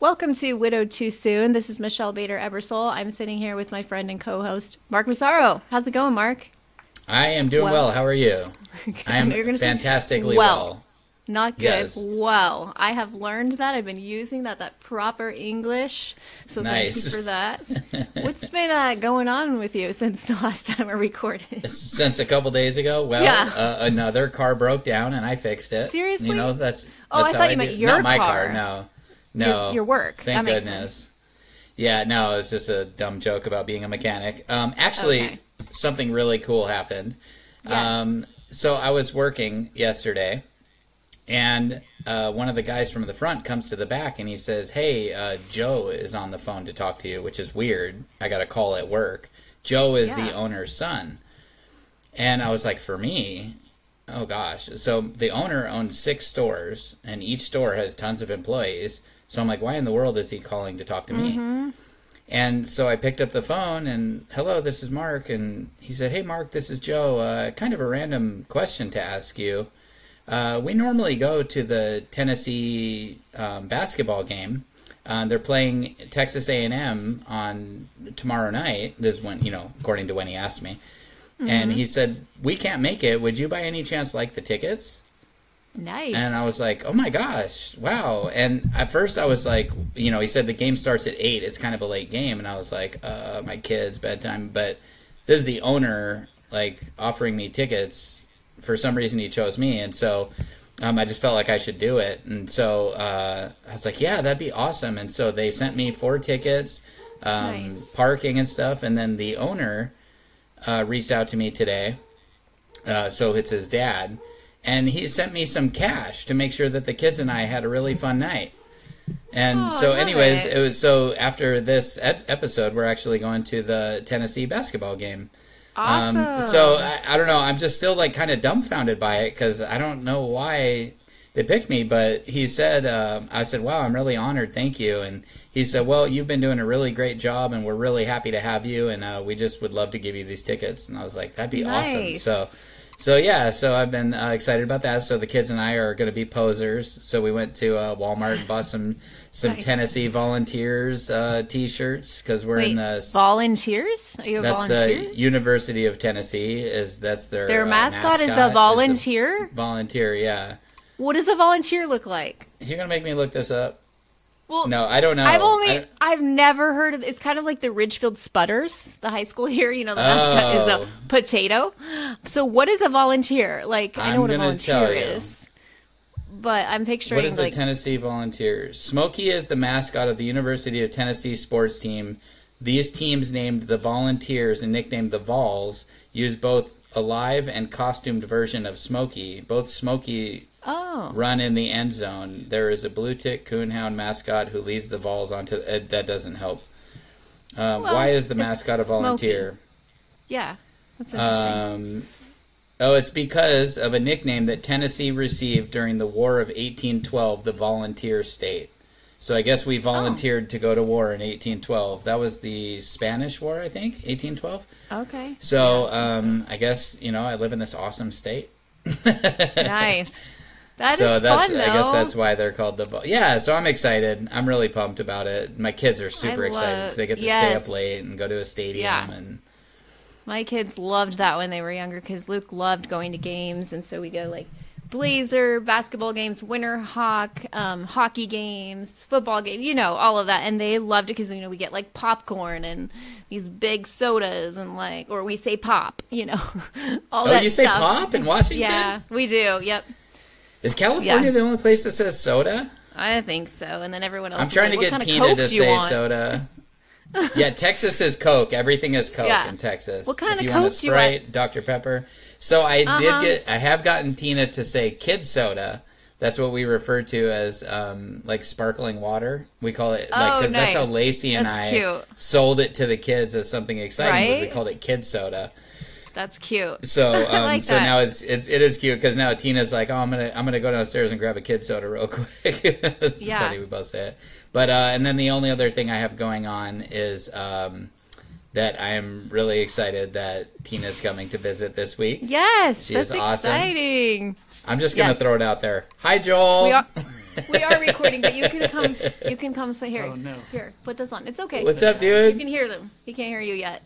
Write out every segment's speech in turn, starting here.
Welcome to Widowed Too Soon. This is Michelle Bader Ebersole. I'm sitting here with my friend and co-host Mark Massaro. How's it going, Mark? I am doing well. Well. How are you? I am You're gonna say, fantastically well. well. Not good. Yes. Well, I have learned that. I've been using that that proper English. So Nice. thank you for that. What's been uh, going on with you since the last time I recorded? Since a couple days ago, well, Yeah. uh, another car broke down and I fixed it. Seriously? You know, that's Oh, that's I how thought you do- meant your Not my car. car, no. No. Your, your work. Thank goodness. sense. Yeah, no, it's just a dumb joke about being a mechanic. Um, actually, Okay. something really cool happened. Yes. Um, so I was working yesterday, and uh, one of the guys from the front comes to the back and he says, "Hey, uh, Joe is on the phone to talk to you," which is weird. I got a call at work. Joe is the owner's son, and I was like, "For me." Oh gosh. So the owner owns six stores and each store has tons of employees. So I'm like, why in the world is he calling to talk to me? And so I picked up the phone and, hello, this is Mark. And he said, hey, Mark, this is Joe. Uh, kind of a random question to ask you. Uh, we normally go to the Tennessee um, basketball game. Uh, they're playing Texas A&M on tomorrow night. This is when, you know, according to when he asked me. And he said, we can't make it. Would you by any chance like the tickets? Nice. And I was like, oh my gosh, wow. And at first I was like, you know, he said the game starts at 8. It's kind of a late game. And I was like, uh, my kids, bedtime. But this is the owner, like, offering me tickets. For some reason, he chose me. And so um, I just felt like I should do it. And so uh, I was like, yeah, that'd be awesome. And so they sent me four tickets, um, Nice. parking and stuff. And then the owner uh, reached out to me today. Uh, so it's his dad. And he sent me some cash to make sure that the kids and I had a really fun night. And Oh, so, anyways, it. it was so after this episode, we're actually going to the Tennessee basketball game. awesome. Um, so I, I don't know. I'm just still like kind of dumbfounded by it because I don't know why they picked me. But he said, um, I said, "Wow, I'm really honored. Thank you." And he said, "Well, you've been doing a really great job, and we're really happy to have you. And uh, we just would love to give you these tickets." And I was like, "That'd be awesome." So. So yeah, so I've been uh, excited about that. So the kids and I are going to be posers. So we went to uh, Walmart and bought some some Nice. Tennessee Volunteers uh, t-shirts because we're Wait, in the volunteers? Are you a that's volunteer? the University of Tennessee. Is that's their Their uh, mascot, is a volunteer? volunteer, yeah. What does a volunteer look like? You're gonna make me look this up. Well, No, I don't know. I've only I've never heard of it's kind of like the Ridgefield Spudders, the high school here, you know, the mascot is Oh. a potato. So what is a volunteer? Like I know I'm what a volunteer is. But I'm picturing What is the like Tennessee Volunteers? Smokey is the mascot of the University of Tennessee sports team. These teams, named the Volunteers and nicknamed the Vols, use both a live and costumed version of Smokey. Both Smokey oh. run in the end zone. There is a blue tick coonhound mascot who leads the Vols onto. Uh, that doesn't help. Um, Well, why is the mascot a volunteer? Yeah. That's interesting. Um, oh, it's because of a nickname that Tennessee received during the War of 1812, the Volunteer State. So I guess we volunteered to go to war in 1812. That was the Spanish War, I think, 1812. okay. So um, I guess you know I live in this awesome state. Nice. That is so that's fun. I guess that's why they're called the. Vol- Yeah, so I'm excited. I'm really pumped about it. My kids are super I excited because they get to yes. stay up late and go to a stadium Yeah. and. My kids loved that when they were younger because Luke loved going to games, and so we go like Blazer basketball games, Winterhawk, um, hockey games, football games, you know, all of that, and they loved it because you know we get like popcorn and these big sodas and like, or we say pop, you know, all Oh, that you say stuff. pop in Washington? Yeah, we do. Yep, Is California Yeah. the only place that says soda? I think so. And then everyone else. I'm trying like, to "What get Tina to say want?" soda. yeah, Texas is Coke. Everything is Coke Yeah. in Texas. What kind if of you want a Coke you want? Sprite, Dr Pepper. So I Uh-huh. did get. I have gotten Tina to say kid soda. That's what we refer to as um, like sparkling water. We call it like Oh, because that's how nice. Lacey and That's I cute. sold it to the kids as something exciting. Was we called it kid soda. That's cute. So um, like so that. now it's, it's it is cute because now Tina's like, oh, I'm gonna I'm gonna go downstairs and grab a kid soda real quick. it's Yeah. funny we both say it. But uh, and then the only other thing I have going on is um, that I am really excited that Tina's coming to visit this week. Yes, She that's is awesome. exciting. I'm just gonna Yes. throw it out there. Hi, Joel. We are. We are recording, but you can come. You can come sit here. Oh, no. Here, put this on. It's okay. What's up, dude? You can hear them. He can't hear you yet.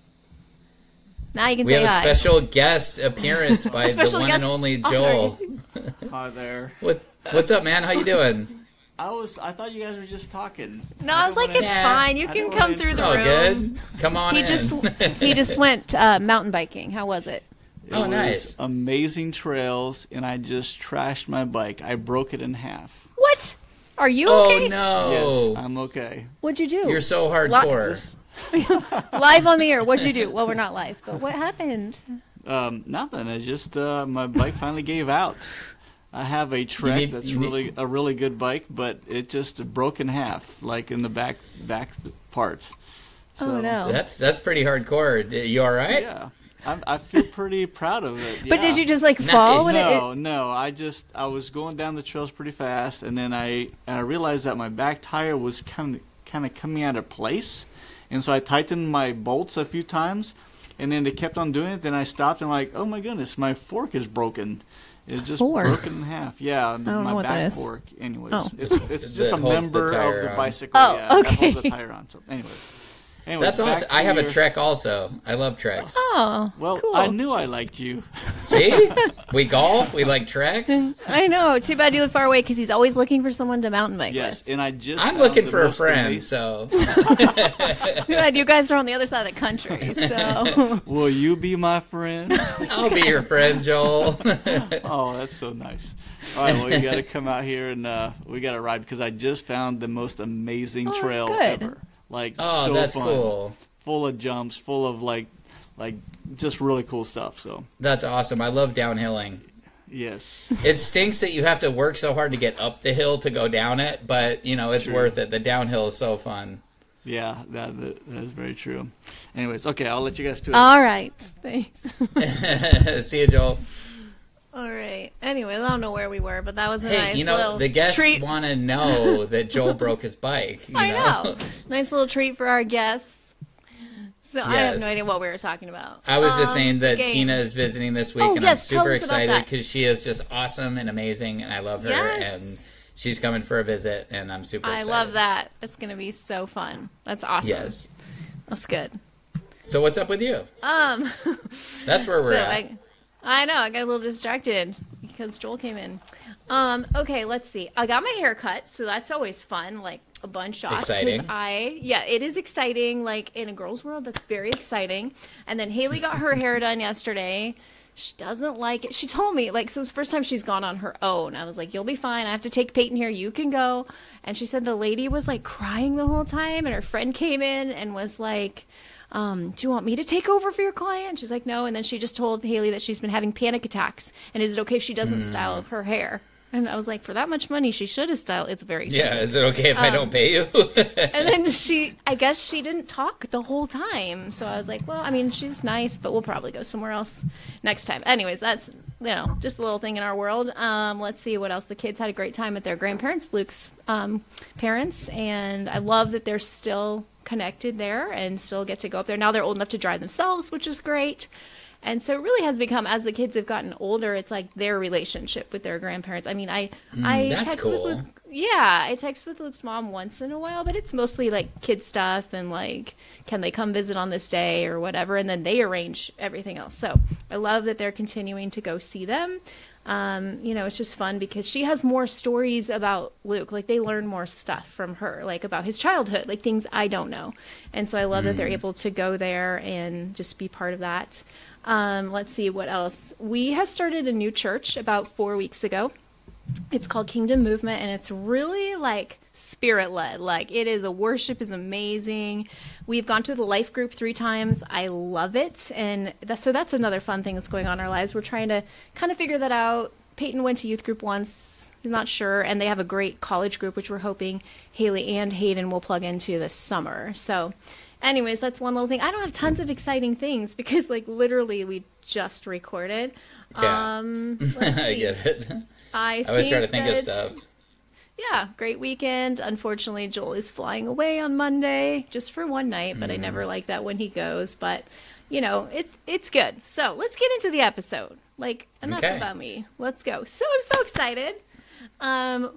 Now you can We say have a hi. special guest appearance by the one guest- and only Joel. Hi there. What What's up, man? How you doing? I was. I thought you guys were just talking. No, I was like, it's Yeah. fine. You I can come through It's the all room. good. Come on He in. just he just went uh, mountain biking. How was it? It Oh, was nice. Amazing trails, and I just trashed my bike. I broke it in half. What? Are you okay? oh okay? no! Yes, I'm okay. What'd you do? You're so hardcore. Just, live on the air. What'd you do? Well, we're not live, but what happened? um, nothing. It's just uh, my bike finally gave out. I have a Trek need- that's you need- really a really good bike, but it just broke in half, like in the back back part. Oh, no. That's that's pretty hardcore. You all right? Yeah, I, I feel pretty proud of it. But did you just like Nice. fall when it, No, no. I just I was going down the trails pretty fast, and then I and I realized that my back tire was kind of kind of coming out of place, and so I tightened my bolts a few times, and then they kept on doing it. Then I stopped and like, oh my goodness, my fork is broken. It's just Fork? broken in half. Yeah, don't know my what that back is. fork. Anyways, Oh. it's it's just a holds the member of the bicycle. Oh, yeah, that holds okay. the tire on. So, anyways, anyways That's awesome. I have a Trek also. I love Treks. Oh, Well, cool. I knew I liked you. See, we golf. We like Treks. I know. Too bad you live far away because he's always looking for someone to mountain bike Yes, and I just I'm looking for a friend. amazing- So with. Good. You guys are on the other side of the country, so Will you be my friend? I'll be your friend, Joel. oh, that's so nice. All right, well, you got to come out here and uh, we got to ride because I just found the most amazing Oh, trail good. ever. Like, oh, so that's fun. cool. Full of jumps, full of like, like just really cool stuff. So, That's awesome. I love downhilling. yes, It stinks that you have to work so hard to get up the hill to go down it, but you know it's True. worth it. The downhill is so fun. yeah, that, that that is very true. Anyways, okay, I'll let you guys do it. all right. Thanks. See you, Joel. All right. Anyway, I don't know where we were, but that was a Hey, nice you know little the guests treat. want to know that Joel broke his bike. You I know? know. nice little treat for our guests. So I have no idea what we were talking about. I was just Um, saying that games. Tina is visiting this week, Oh, and yes, I'm super excited because she is just awesome and amazing, and I love her. Yes. And she's coming for a visit, and I'm super. Excited. I love that. It's gonna be so fun. That's awesome. Yes. That's good. So what's up with you? Um. That's where we're so at. I, I know I got a little distracted because Joel came in. Um, okay, let's see. I got my hair cut, so that's always fun. Like a bunch off. Exciting. I yeah, it is exciting. Like in a girl's world, that's very exciting. And then Haley got her hair done yesterday. She doesn't like it. She told me like so it's the first time she's gone on her own. I was like, "You'll be fine. I have to take Peyton here. You can go." And she said the lady was like crying the whole time, and her friend came in and was like um, do you want me to take over for your client? She's like, no. And then she just told Haley that she's been having panic attacks. And is it okay if she doesn't Hmm. style her hair? And I was like, for that much money, she should have styled. It's very yeah, is it okay if I don't pay you? And then she, I guess she didn't talk the whole time. So I was like, well, I mean, she's nice, but we'll probably go somewhere else next time. Anyways, that's, you know, just a little thing in our world. Um, let's see what else. The kids had a great time at their grandparents, Luke's um, parents. And I love that they're still connected there and still get to go up there. Now they're old enough to drive themselves, which is great. And so it really has become as the kids have gotten older, it's like their relationship with their grandparents. I mean, I I Mm, that's text cool. with Luke yeah, I text with Luke's mom once in a while, but it's mostly like kid stuff and like, can they come visit on this day or whatever, and then they arrange everything else. So I love that they're continuing to go see them. Um, you know, it's just fun because she has more stories about Luke. Like they learn more stuff from her, like about his childhood, like things I don't know. And so I love that they're able to go there and just be part of that. Um, let's see what else. We have started a new church about four weeks ago it's called Kingdom Movement, and it's really like spirit led. Like it is, the worship is amazing. We've gone to the life group three times. I love it, and that's, so that's another fun thing that's going on in our lives. We're trying to kind of figure that out. Peyton went to youth group once, he's not sure, and they have a great college group, which we're hoping Haley and Hayden will plug into this summer. So, anyways, that's one little thing. I don't have tons of exciting things because, like, literally, we just recorded. Yeah. Um, I get it. I, I always try to think of stuff. Yeah, great weekend. Unfortunately, Joel is flying away on Monday just for one night, but I Mm. never like that when he goes. But you know, it's it's good. So let's get into the episode. Like enough Okay. about me. Let's go. So I'm so excited. Um,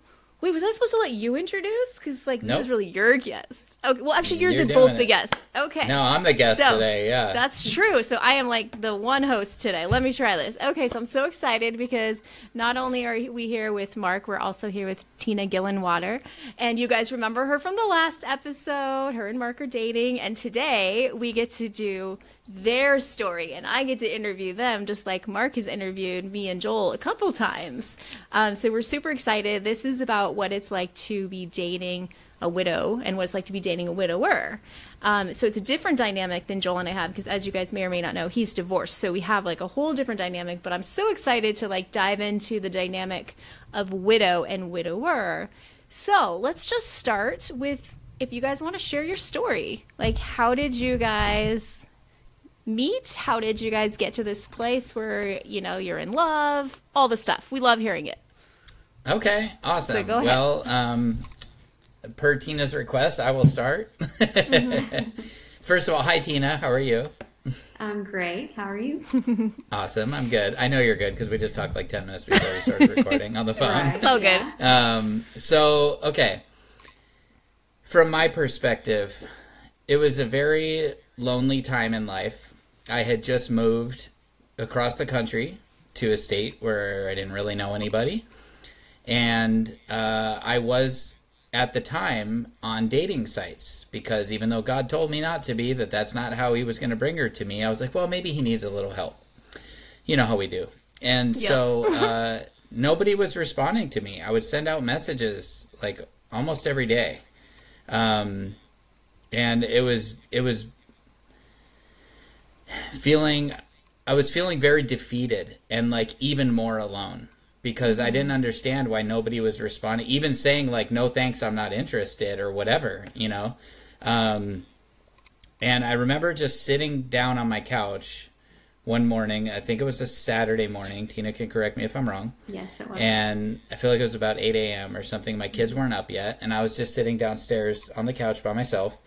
Wait, was I supposed to let you introduce? Because like this is really your guest. Okay, well actually you're, You're the, both the it. guests. Okay. No, I'm the guest So, today. Yeah. That's true. So I am like the one host today. Let me try this. Okay, so I'm so excited because not only are we here with Mark, we're also here with Tina Gillenwater. And you guys remember her from the last episode. Her and Mark are dating. And today we get to do their story. And I get to interview them just like Mark has interviewed me and Joel a couple times. Um, so we're super excited. This is about what it's like to be dating a widow and what it's like to be dating a widower. Um, so it's a different dynamic than Joel and I have because, as you guys may or may not know, he's divorced. So we have like a whole different dynamic. But I'm so excited to like dive into the dynamic of widow and widower. So let's just start with if you guys want to share your story. Like, how did you guys meet? How did you guys get to this place where you know you're in love? All the stuff. We love hearing it. Okay, awesome. So go ahead. Well, um, per Tina's request, I will start. First of all, hi Tina, how are you? I'm great. How are you? Awesome, I'm good. I know you're good because we just talked like 10 minutes before we started recording on the phone. Right. So good. Um, so, okay. From my perspective, it was a very lonely time in life. I had just moved across the country to a state where I didn't really know anybody. And uh, I was at the time on dating sites because even though God told me not to be, that that's not how He was going to bring her to me, I was like, well, maybe He needs a little help. You know how we do. And Yeah. so uh, nobody was responding to me. I would send out messages like almost every day. Um, and it was, it was feeling, I was feeling very defeated and like even more alone because I didn't understand why nobody was responding, even saying like, no thanks, I'm not interested or whatever, you know? Um, and I remember just sitting down on my couch one morning. I think it was a Saturday morning. Tina can correct me if I'm wrong. Yes, it was. And I feel like it was about 8 a.m. or something. My kids weren't up yet. And I was just sitting downstairs on the couch by myself.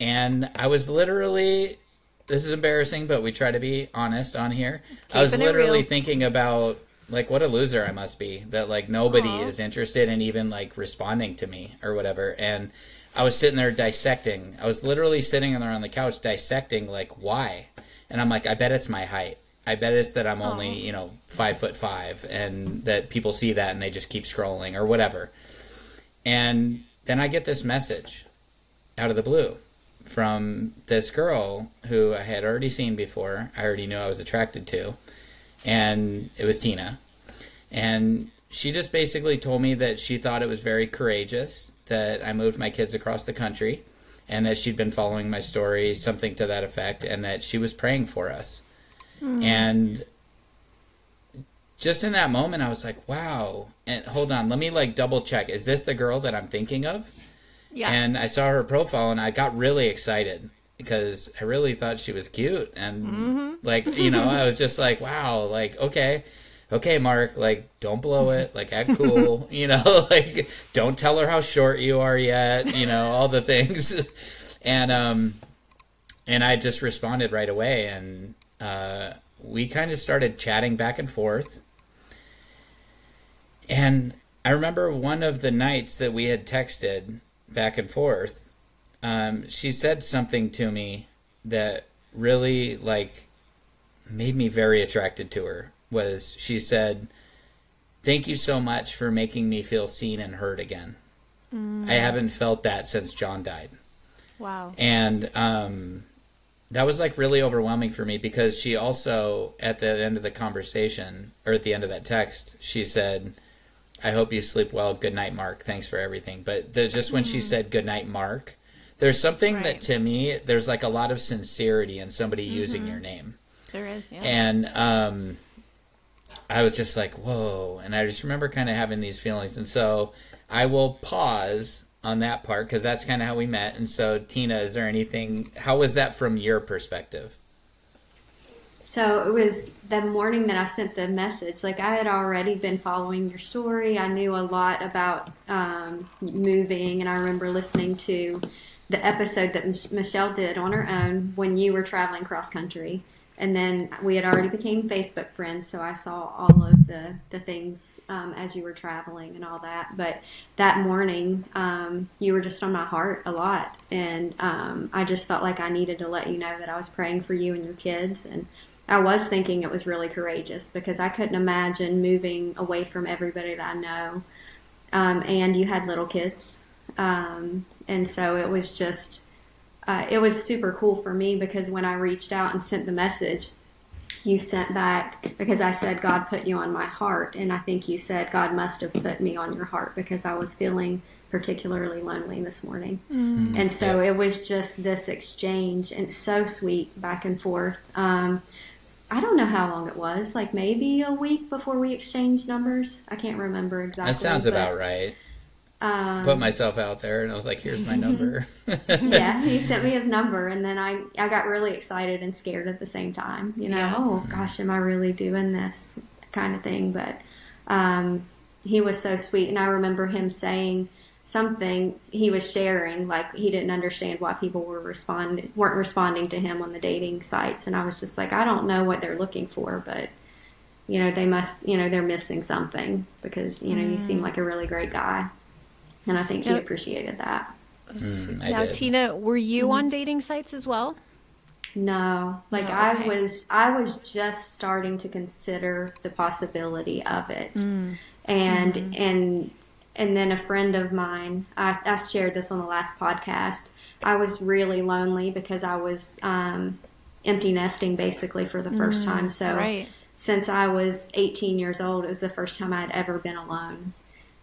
And I was literally, this is embarrassing, but we try to be honest on here. I was literally thinking about, like, what a loser I must be that, like, nobody Aw. is interested in even, like, responding to me or whatever. And I was sitting there dissecting. I was literally sitting there on the couch dissecting, like, why? And I'm like, I bet it's my height. I bet it's that I'm only, you know, five foot five, and that people see that and they just keep scrolling or whatever. And then I get this message out of the blue from this girl who I had already seen before. I already knew I was attracted to, and it was Tina. And she just basically told me that she thought it was very courageous that I moved my kids across the country and that she'd been following my story, something to that effect, and that she was praying for us. Hmm. And just in that moment, I was like, wow. And hold on, let me like double check. Is this the girl that I'm thinking of? Yeah. And I saw her profile and I got really excited because I really thought she was cute. And like, you know, I was just like, wow, like, okay, okay, Mark, like, don't blow it, like, act cool, you know, like, don't tell her how short you are yet, you know, all the things. and, um, and I just responded right away and, uh, we kind of started chatting back and forth. And I remember one of the nights that we had texted back and forth, um, she said something to me that really like made me very attracted to her. Was she said, "Thank you so much for making me feel seen and heard again. I haven't felt that since John died." wow. And um, that was like really overwhelming for me because she also, at the end of the conversation, or at the end of that text, she said, I hope you sleep well. Good night, Mark. Thanks for everything. But the, just when she said good night, Mark, there's something that to me, there's like a lot of sincerity in somebody using your name. There is. Yeah. And um, I was just like, whoa. And I just remember kind of having these feelings. And so I will pause on that part because that's kind of how we met. And so, Tina, is there anything, how was that from your perspective? So it was the morning that I sent the message. Like I had already been following your story. I knew a lot about um, moving, and I remember listening to the episode that Mich- Michelle did on her own when you were traveling cross country. and then we had already became Facebook friends, so I saw all of the the things um, as you were traveling and all that. But that morning, um, you were just on my heart a lot, and um, I just felt like I needed to let you know that I was praying for you and your kids, and I was thinking it was really courageous because I couldn't imagine moving away from everybody that I know, um, and you had little kids, um, and so it was just uh, it was super cool for me because when I reached out and sent the message, you sent back because I said God put you on my heart, and I think you said God must have put me on your heart because I was feeling particularly lonely this morning, Mm. and so it was just this exchange and so sweet back and forth. Um, I don't know how long it was, like maybe a week before we exchanged numbers. I can't remember exactly. That sounds but, about right. Um, Put myself out there, and I was like, "Here's my number." yeah, he sent me his number, and then I I got really excited and scared at the same time. You know, Yeah. oh gosh, am I really doing this kind of thing? But um, he was so sweet, and I remember him saying something he was sharing like he didn't understand why people were responding weren't responding to him on the dating sites and i was just like i don't know what they're looking for but you know they must you know they're missing something because you know you seem like a really great guy and i think he appreciated that Mm, now, did. Tina, were you on dating sites as well? No, like No, I okay. was, I was just starting to consider the possibility of it, Mm. and Mm-hmm. and and then a friend of mine, I, I shared this on the last podcast. I was really lonely because I was um, empty nesting basically for the first time. So Mm, Right. since I was 18 years old, it was the first time I'd ever been alone.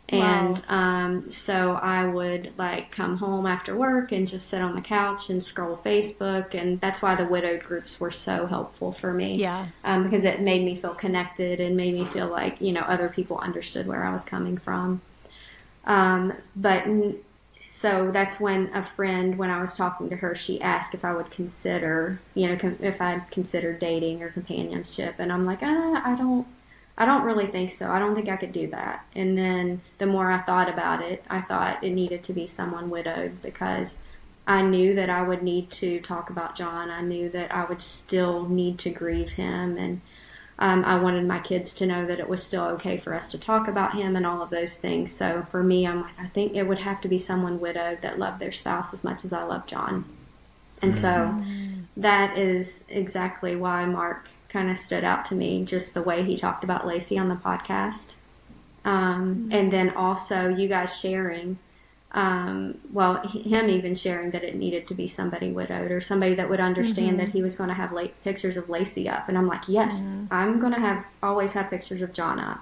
And um, so I would like come home after work and just sit on the couch and scroll Facebook, and that's why the widowed groups were so helpful for me. Yeah. um, because it made me feel connected and made me feel like you know other people understood where I was coming from. Um, but so that's when a friend, when I was talking to her, she asked if I would consider, you know, if I'd consider dating or companionship, and I'm like, ah, I don't, I don't really think so. I don't think I could do that. And then the more I thought about it, I thought it needed to be someone widowed because I knew that I would need to talk about John. I knew that I would still need to grieve him, and um, I wanted my kids to know that it was still okay for us to talk about him and all of those things. So for me, I'm like, I think it would have to be someone widowed that loved their spouse as much as I love John. And so that is exactly why Mark kind of stood out to me, just the way he talked about Lacey on the podcast. Um, And then also you guys sharing, um, well, him even sharing that it needed to be somebody widowed or somebody that would understand that he was going to have la- pictures of Lacey up. And I'm like, yes, I'm going to have always have pictures of John up.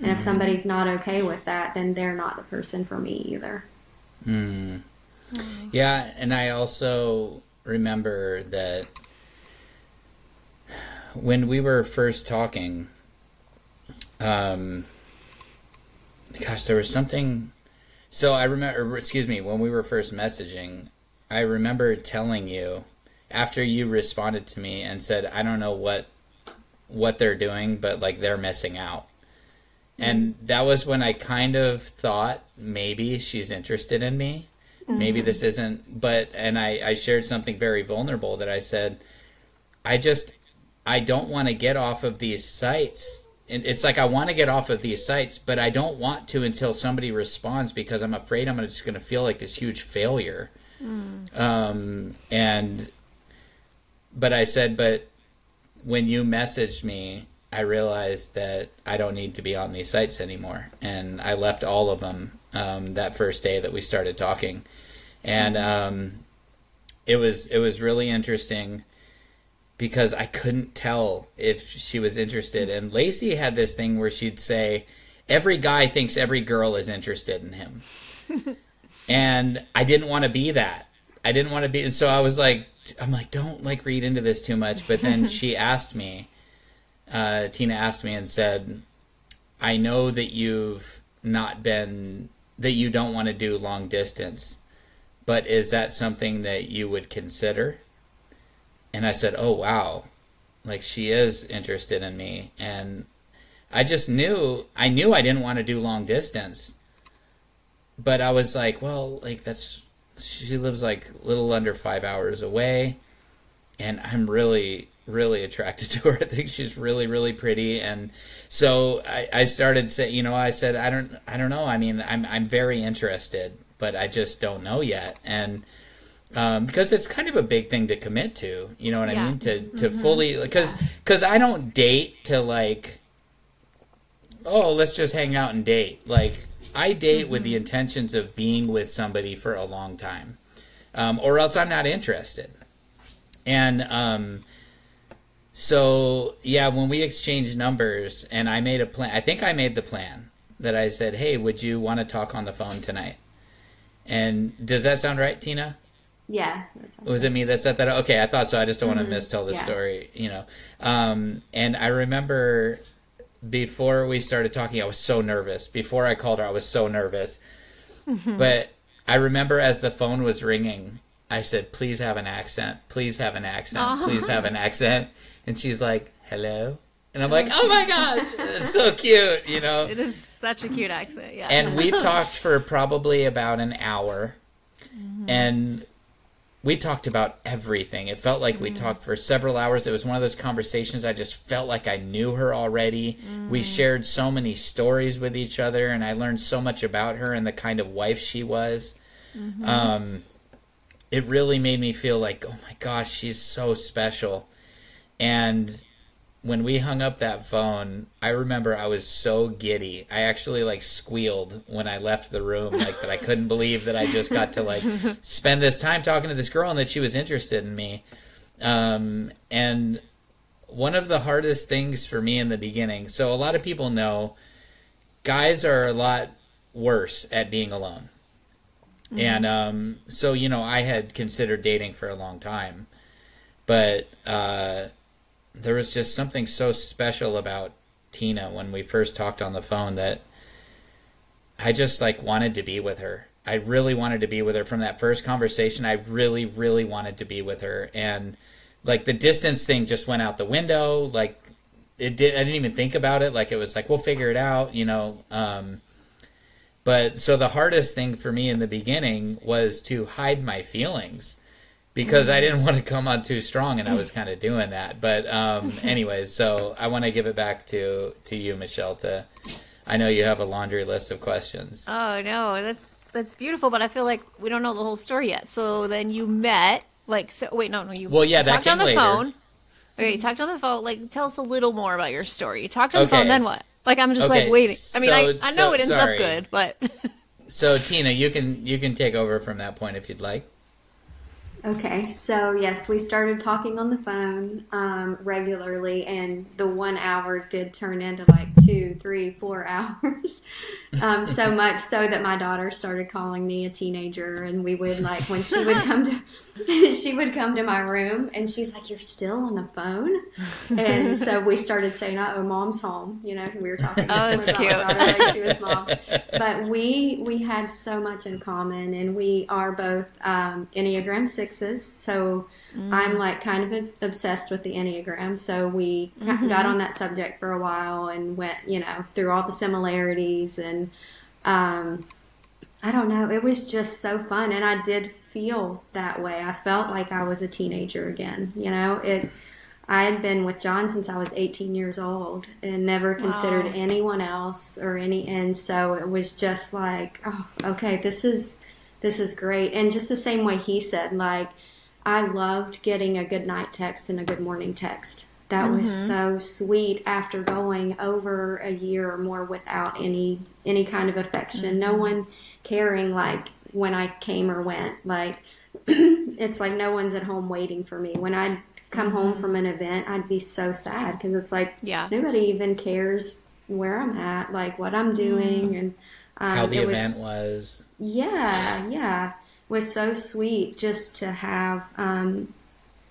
And if somebody's not okay with that, then they're not the person for me either. Mm. Yeah, and I also remember that when we were first talking, um, gosh, there was something. So I remember, excuse me, when we were first messaging, I remember telling you after you responded to me and said, "I don't know what what they're doing, but like they're missing out." And mm-hmm. that was when I kind of thought maybe she's interested in me. Maybe mm-hmm. this isn't, but, and I, I shared something very vulnerable that I said, I just, I don't want to get off of these sites. And it's like I want to get off of these sites, but I don't want to until somebody responds because I'm afraid I'm just going to feel like this huge failure. Um, and, but I said, but when you messaged me, I realized that I don't need to be on these sites anymore, and I left all of them um, that first day that we started talking, and um, it was it was really interesting because I couldn't tell if she was interested. And Lacey had this thing where she'd say, "Every guy thinks every girl is interested in him," and I didn't want to be that. I didn't want to be, and so I was like, I'm like, don't like read into this too much. But then she asked me uh, Tina asked me and said, I know that you've not been, that you don't want to do long distance, but is that something that you would consider? And I said, Oh, wow. Like she is interested in me. And I just knew, I knew I didn't want to do long distance. But I was like, Well, like that's, she lives like little under five hours away. And I'm really, really attracted to her. I think she's really, really pretty, and so I, I started saying, you know, I said, I don't, I don't know. I mean, I'm, I'm very interested, but I just don't know yet, and um, because it's kind of a big thing to commit to. You know what Yeah. I mean? To to fully because because I don't date to like, oh, let's just hang out and date. Like I date with the intentions of being with somebody for a long time, um, or else I'm not interested. And um, so yeah, when we exchanged numbers, and I made a plan. I think I made the plan that I said, "Hey, would you want to talk on the phone tonight?" And does that sound right, Tina? Yeah. That's Was it me that set that up? Okay, I thought so. I just don't want to mm-hmm. mistell the Yeah. story, you know. Um, and I remember before we started talking, I was so nervous. Before I called her, I was so nervous. Mm-hmm. But I remember as the phone was ringing, I said, "Please have an accent. Please have an accent. Please have an accent." And she's like, "Hello," and I'm oh. like, "Oh my gosh, it's so cute," you know. It is such a cute accent. Yeah. And we talked for probably about an hour. Mm-hmm. And we talked about everything. It felt like we mm. talked for several hours. It was one of those conversations I just felt like I knew her already. We mm. shared so many stories with each other, and I learned so much about her and the kind of wife she was. Mm-hmm. Um, it really made me feel like, oh my gosh, she's so special. And when we hung up that phone, I remember I was so giddy. I actually like squealed when I left the room, like that I couldn't believe that I just got to like spend this time talking to this girl and that she was interested in me. Um, and one of the hardest things for me in the beginning, so a lot of people know guys are a lot worse at being alone. And um, so, you know, I had considered dating for a long time, but uh, there was just something so special about Tina when we first talked on the phone that I just like wanted to be with her. I really wanted to be with her from that first conversation. I really, really wanted to be with her, and like the distance thing just went out the window. Like it did. I didn't even think about it. Like it was like we'll figure it out, you know. Um, but so the hardest thing for me in the beginning was to hide my feelings because I didn't want to come on too strong, and I was kind of doing that. But um, anyways, so I want to give it back to to you, Michelle. To I know you have a laundry list of questions. Oh no, that's that's beautiful, but I feel like we don't know the whole story yet. So then you met, like, so wait, no, no, you. Well, yeah, that talked on the later. phone. Okay, you talked on the phone. Like, tell us a little more about your story. You talked on the phone, then what? Like, I'm just Okay, like waiting. I mean, I, I know so- it ends sorry. up good, but So Tina, you can you can take over from that point if you'd like. Okay, so yes, we started talking on the phone um, regularly, and the one hour did turn into like two, three, four hours. um, so much so that my daughter started calling me a teenager, and we would like when she would come to she would come to my room, and she's like, "You're still on the phone," and so we started saying, "Oh, mom's home." You know, we were talking Oh, that's cute. daughter like she was mom but we we had so much in common and we are both um, enneagram sixes so i'm like kind of obsessed with the enneagram so we ca- got on that subject for a while and went you know through all the similarities and um, i don't know it was just so fun and i did feel that way i felt like i was a teenager again you know it I had been with John since I was 18 years old and never considered Wow. anyone else or any and so it was just like, oh, okay, this is this is great. And just the same way he said like I loved getting a good night text and a good morning text. That was mm-hmm. so sweet after going over a year or more without any any kind of affection. No mm-hmm. one caring like when I came or went. Like it's like no one's at home waiting for me. When I'd come home mm-hmm. from an event, I'd be so sad because it's like Yeah. nobody even cares where I'm at, like what I'm doing, and um, How the it was- event was. yeah, yeah, it was so sweet just to have, um,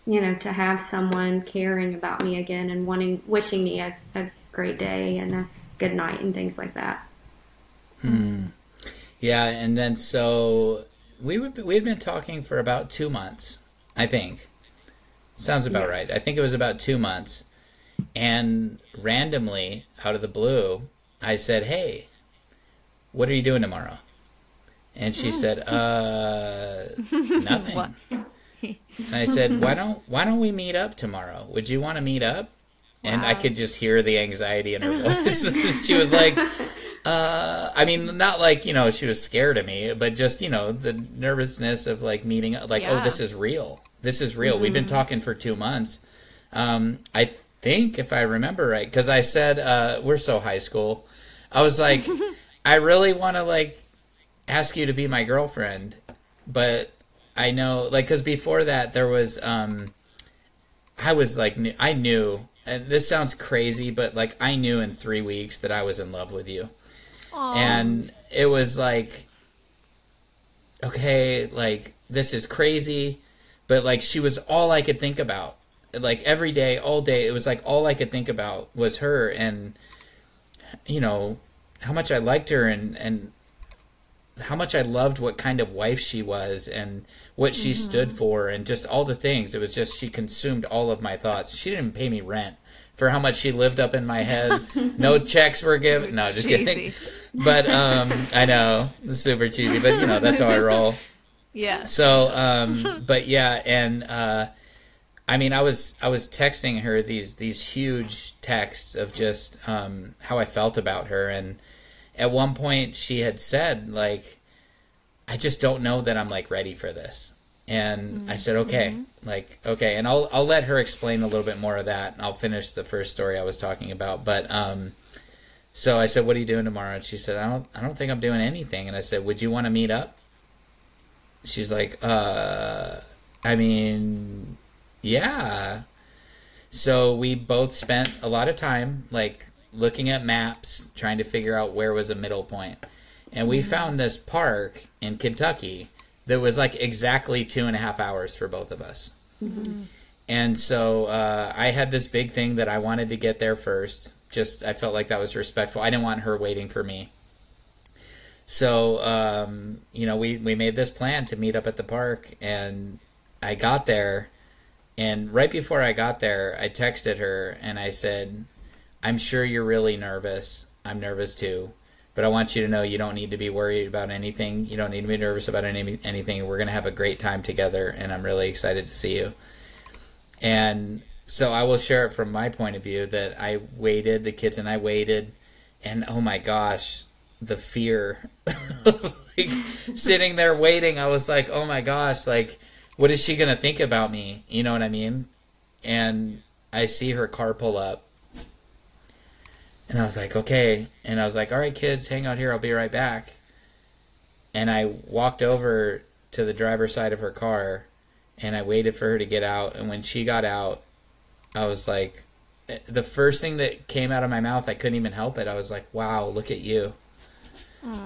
you know, to have someone caring about me again and wanting, wishing me a, a great day and a good night and things like that. hmm. Yeah, and then so we would we had been talking for about two months, I think. Sounds about Yes. right. I think it was about two months, and randomly out of the blue, I said, "Hey, what are you doing tomorrow?" And she said, "Uh, nothing." And I said, "Why don't Why don't we meet up tomorrow? Would you want to meet up?" And I could just hear the anxiety in her voice. she was like, uh, I mean, not like you know she was scared of me, but just you know the nervousness of like meeting, like, oh, this is real. This is real. We've been talking for two months. Um, I think if I remember right, because I said uh, we're so high school. I was like, I really want to like ask you to be my girlfriend, but I know like because before that there was um, I was like I knew, and this sounds crazy, but like I knew in three weeks that I was in love with you, and it was like, okay, like this is crazy, but like she was all I could think about, like every day, all day. It was like all I could think about was her, and you know how much I liked her, and and how much I loved what kind of wife she was and what she stood for and just all the things. It was just she consumed all of my thoughts. She didn't pay me rent for how much she lived up in my head. no checks were given. No, just kidding. But um, I know super cheesy, but you know that's how I roll. Yeah. So, um, but yeah, and uh, I mean, I was I was texting her these these huge texts of just um, how I felt about her, and at one point she had said like, "I just don't know that I'm like ready for this." And I said, "Okay, like okay," and I'll I'll let her explain a little bit more of that. And I'll finish the first story I was talking about, but um, so I said, "What are you doing tomorrow?" And she said, "I don't I don't think I'm doing anything." And I said, "Would you want to meet up?" she's like, uh, I mean, yeah. So we both spent a lot of time like looking at maps, trying to figure out where was a middle point. And we found this park in Kentucky that was like exactly two and a half hours for both of us. And so uh, I had this big thing that I wanted to get there first. Just I felt like that was respectful. I didn't want her waiting for me. So um, you know, we we made this plan to meet up at the park, and I got there, and right before I got there, I texted her and I said, "I'm sure you're really nervous. I'm nervous too." But I want you to know you don't need to be worried about anything. You don't need to be nervous about any, anything. We're going to have a great time together, and I'm really excited to see you. And so I will share it from my point of view that I waited, the kids and I waited, and oh my gosh, the fear like sitting there waiting, I was like, oh my gosh, like what is she gonna think about me? You know what I mean? And I see her car pull up. And I was like, okay. And I was like, all right, kids, hang out here. I'll be right back. And I walked over to the driver's side of her car and I waited for her to get out. And when she got out, I was like, the first thing that came out of my mouth, I couldn't even help it. I was like, wow, look at you.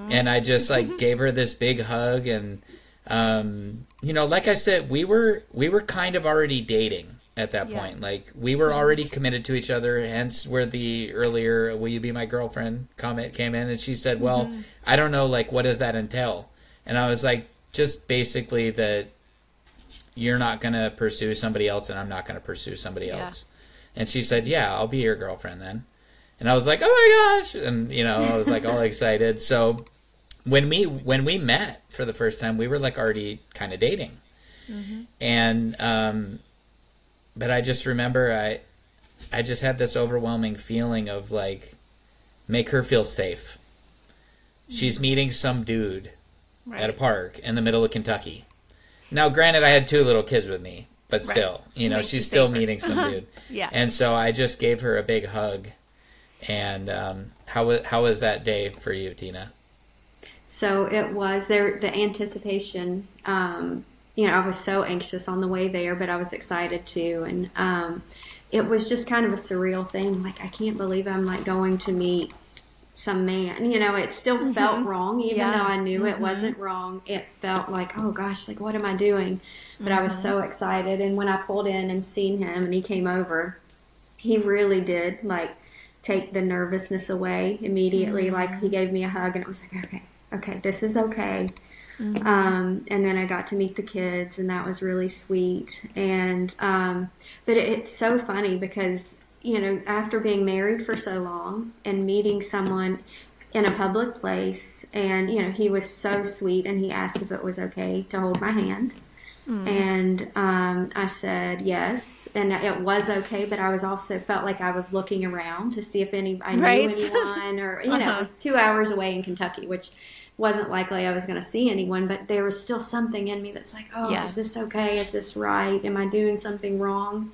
And I just like gave her this big hug. And, um, you know, like I said, we were, we were kind of already dating at that Yeah. point. Like we were already committed to each other. Hence where the earlier, will you be my girlfriend comment came in. And she said, well, I don't know, like, what does that entail? And I was like, just basically that you're not going to pursue somebody else and I'm not going to pursue somebody Yeah. else. And she said, yeah, I'll be your girlfriend then. And I was like, oh my gosh. And, you know, I was like all excited. So when we, when we met for the first time, we were like already kind of dating. And, um, but I just remember I, I just had this overwhelming feeling of like, make her feel safe. She's meeting some dude at a park in the middle of Kentucky. Now, granted, I had two little kids with me, but still, you know, Makes she's still safer. meeting some dude. Yeah. And so I just gave her a big hug. And um, how was how was that day for you, Tina? So it was there. The anticipation. Um, you know, I was so anxious on the way there, but I was excited too, and um, it was just kind of a surreal thing. Like I can't believe I'm like going to meet some man. You know, it still mm-hmm. felt wrong, even Yeah. though I knew it mm-hmm. wasn't wrong. It felt like, oh gosh, like what am I doing? But I was mm-hmm. so excited, and when I pulled in and seen him, and he came over, he really did like take the nervousness away immediately. Like he gave me a hug, and it was like, okay, okay, this is okay. Um, and then I got to meet the kids, and that was really sweet. And um, but it, it's so funny because you know after being married for so long and meeting someone in a public place, and you know he was so sweet, and he asked if it was okay to hold my hand. And um, I said yes, and it was okay. But I was also felt like I was looking around to see if any I knew Right. anyone, or you know, Uh-huh. it was two hours away in Kentucky, which wasn't likely I was going to see anyone. But there was still something in me that's like, oh, Yeah. is this okay? Is this right? Am I doing something wrong?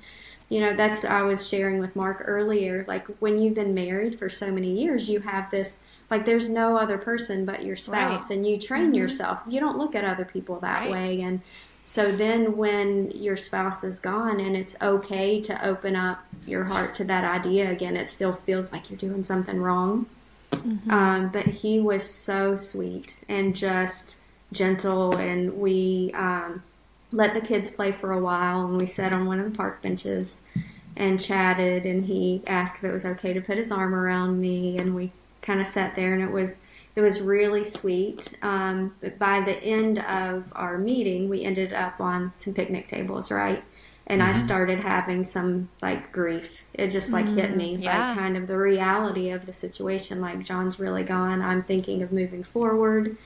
You know, that's I was sharing with Mark earlier. Like when you've been married for so many years, you have this like there's no other person but your spouse, Right. and you train mm-hmm. yourself. You don't look at other people that Right. way, and so then when your spouse is gone and it's okay to open up your heart to that idea again, it still feels like you're doing something wrong. Um, but he was so sweet and just gentle, and we um, let the kids play for a while, and we sat on one of the park benches and chatted. And he asked if it was okay to put his arm around me, and we kind of sat there, and it was it was really sweet. Um, but by the end of our meeting, we ended up on some picnic tables, right? And I started having some like grief. It just like hit me, yeah. like kind of the reality of the situation. Like John's really gone. I'm thinking of moving forward.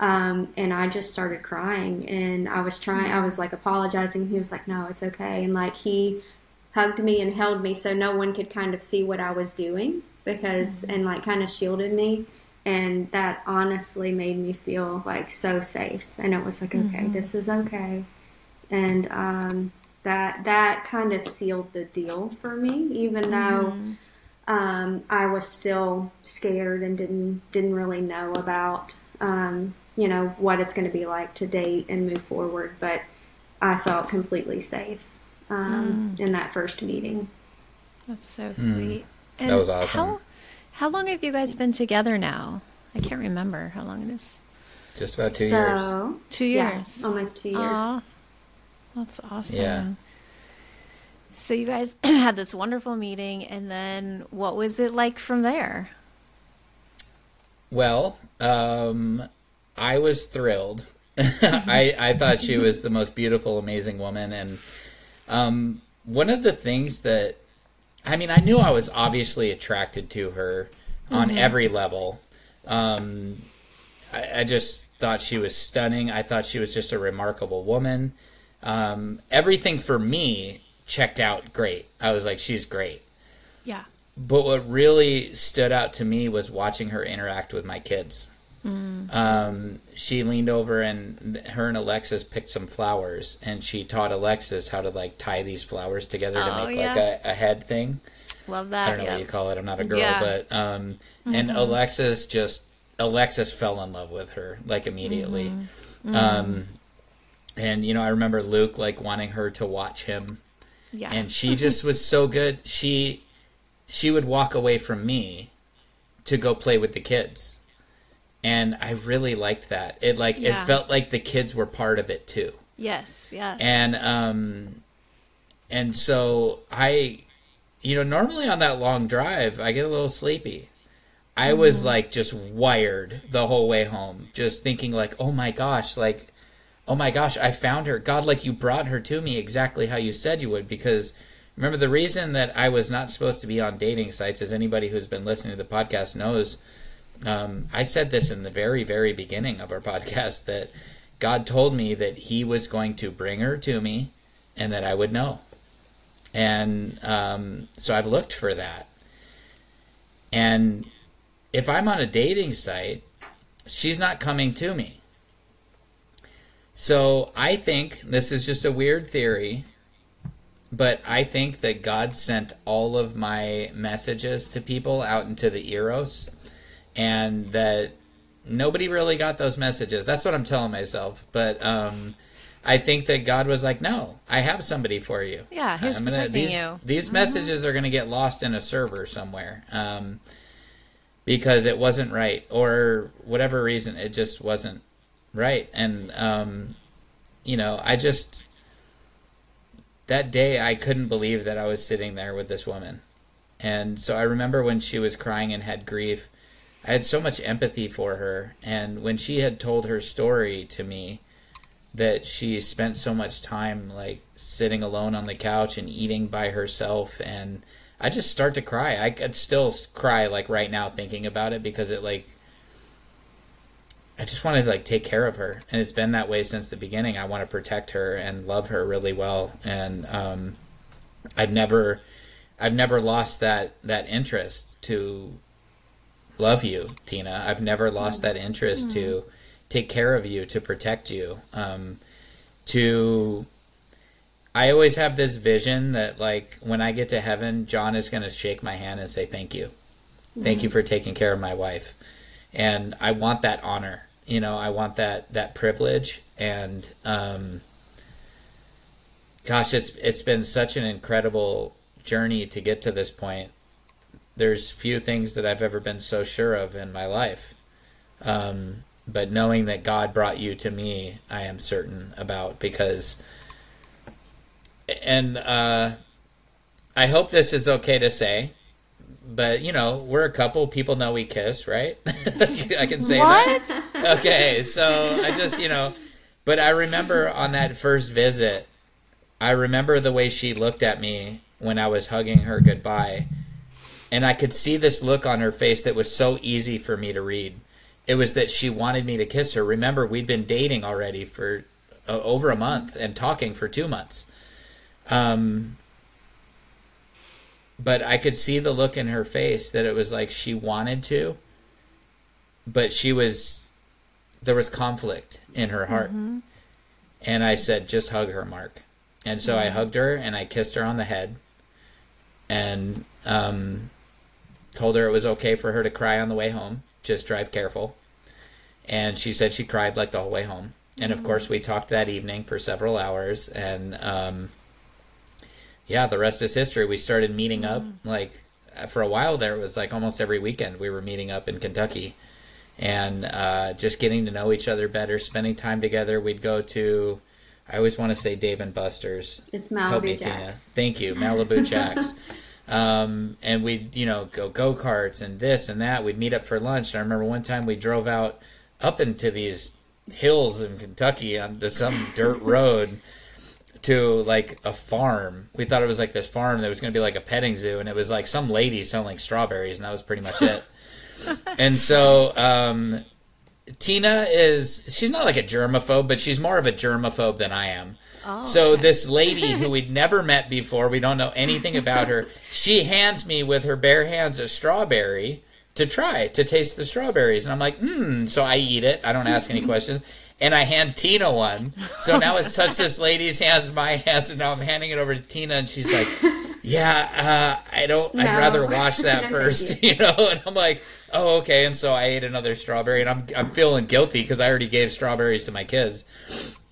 Um, and I just started crying and I was trying, I was like apologizing. He was like, no, it's okay. And like he hugged me and held me so no one could kind of see what I was doing because, and like kind of shielded me. And that honestly made me feel like so safe. And it was like, okay, this is okay. And, um, that, that kind of sealed the deal for me, even though, um, I was still scared and didn't didn't really know about um, you know what it's going to be like to date and move forward. But I felt completely safe um, in that first meeting. That's so sweet. Hmm. That was awesome. How, how long have you guys been together now? I can't remember how long it is. Just about two years. so, Two yeah, years. almost two years. Aw, that's awesome. Yeah. So you guys had this wonderful meeting, and then what was it like from there? Well, um, I was thrilled. I I thought she was the most beautiful, amazing woman, and um, one of the things that I mean, I knew I was obviously attracted to her on every level. Um, I, I just thought she was stunning. I thought she was just a remarkable woman. Um, everything for me checked out great. I was like, she's great. Yeah. But what really stood out to me was watching her interact with my kids. Um, she leaned over and her and Alexis picked some flowers, and she taught Alexis how to like tie these flowers together to Oh, make yeah. like a, a head thing. Love that. I don't know yeah. what you call it. I'm not a girl, Yeah. but um, and Alexis just Alexis fell in love with her like immediately. Um, and you know, I remember Luke like wanting her to watch him yeah. and she just was so good she she would walk away from me to go play with the kids and i really liked that it like Yeah. it felt like the kids were part of it too yes. Yes. and um and so i you know normally on that long drive i get a little sleepy i was like just wired the whole way home just thinking like oh my gosh like oh my gosh i found her. God like you brought her to me exactly how you said you would because remember the reason that i was not supposed to be on dating sites as anybody who's been listening to the podcast knows um, i said this in the very very beginning of our podcast that god told me that he was going to bring her to me and that i would know. And um, so i've looked for that. And if i'm on a dating site she's not coming to me so I think this is just a weird theory, but I think that God sent all of my messages to people out into the Eros, and that nobody really got those messages. That's what I'm telling myself. But um, I think that God was like, "No, I have somebody for you. Yeah, He was I'm gonna- protecting these, you. These messages are going to get lost in a server somewhere." Um, because it wasn't right, or whatever reason, it just wasn't right. And um you know i just that day i couldn't believe that i was sitting there with this woman. And so i remember when she was crying and had grief i had so much empathy for her. And when she had told her story to me that she spent so much time like sitting alone on the couch and eating by herself and i just start to cry. I could still cry like right now thinking about it because it like I just want to like take care of her, and it's been that way since the beginning. I want to protect her and love her really well, and um, I've never, I've never lost that that interest to love you, Tina. I've never lost that interest to take care of you, to protect you, um, to. I always have this vision that like when I get to heaven, John is going to shake my hand and say thank you, thank you for taking care of my wife and I want that honor. You know, I want that that privilege, and um, gosh, it's it's been such an incredible journey to get to this point. There's few things that I've ever been so sure of in my life, um, but knowing that God brought you to me, I am certain about because. And uh, I hope this is okay to say but you know we're a couple people know we kiss right? I can say What? that okay so i just you know but i remember on that first visit i remember the way she looked at me when i was hugging her goodbye and i could see this look on her face that was so easy for me to read. It was that she wanted me to kiss her. Remember we'd been dating already for uh, over a month and talking for two months. Um but I could see the look in her face that it was like she wanted to, but she was there was conflict in her heart. And I said, just hug her, Mark. And so I hugged her and I kissed her on the head and um, told her it was okay for her to cry on the way home. Just drive careful. And she said she cried like the whole way home. And of course, we talked that evening for several hours. And um, yeah, the rest is history. We started meeting up like for a while there. It was like almost every weekend we were meeting up in Kentucky, and uh, just getting to know each other better, spending time together. We'd go to, I always want to say Dave and Buster's. It's Help me, Malibu Tina. Jacks. Thank you, Malibu Jacks. um, and we'd you know go go karts and this and that. We'd meet up for lunch. And I remember one time we drove out up into these hills in Kentucky onto some dirt road to like a farm. We thought it was like this farm that was going to be like a petting zoo, and it was like some lady selling strawberries, and that was pretty much it. and so um, Tina is she's not like a germaphobe, but she's more of a germaphobe than I am. so this lady who we'd never met before, we don't know anything about her. She hands me with her bare hands a strawberry to try to taste the strawberries, and I'm like, hmm. So I eat it. I don't ask any questions. And I hand Tina one. So now it's touched this lady's hands, my hands, and now I'm handing it over to Tina, and she's like, "Yeah, uh, I don't. I'd rather wash that No, first, you know." And I'm like, "Oh, okay." And so I ate another strawberry, and I'm I'm feeling guilty because I already gave strawberries to my kids.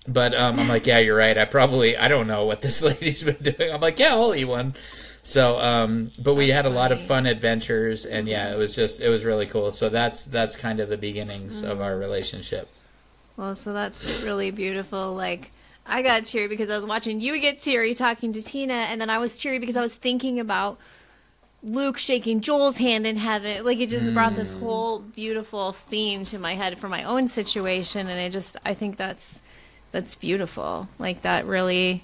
But um, I'm like, "Yeah, you're right. I probably I don't know what this lady's been doing." I'm like, "Yeah, I'll eat one." So, um, but we had a lot of fun adventures, and yeah, it was just it was really cool. So that's that's kind of the beginnings of our relationship. Well, so that's really beautiful. Like, I got teary because I was watching you get teary talking to Tina, and then I was teary because I was thinking about Luke shaking Joel's hand in heaven. Like, it just brought this mm. whole beautiful theme to my head for my own situation, and I just, I think that's that's beautiful. Like, that really.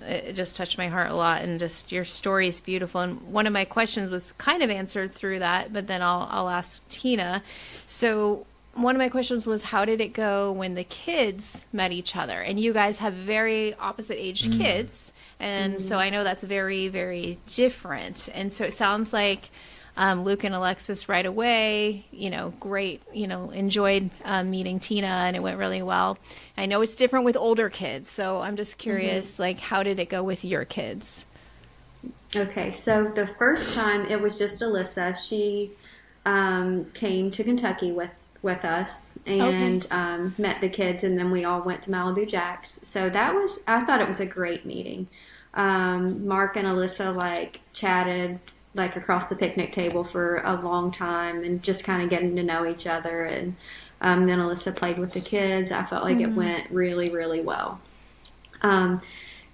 It just touched my heart a lot, and just your story is beautiful. And one of my questions was kind of answered through that, but then I'll I'll ask Tina. So one of my questions was how did it go when the kids met each other? And you guys have very opposite aged kids and so i know that's very very different. And so it sounds like um, luke and alexis right away you know great you know enjoyed um, meeting tina and it went really well. I know it's different with older kids so i'm just curious like how did it go with your kids? Okay, so the first time it was just Alyssa. She um, came to Kentucky with with us and um, met the kids, and then we all went to Malibu Jacks. So that was I thought it was a great meeting. Um, Mark and Alyssa like chatted like across the picnic table for a long time and just kind of getting to know each other. And um, then Alyssa played with the kids. I felt like it went really really well. Um,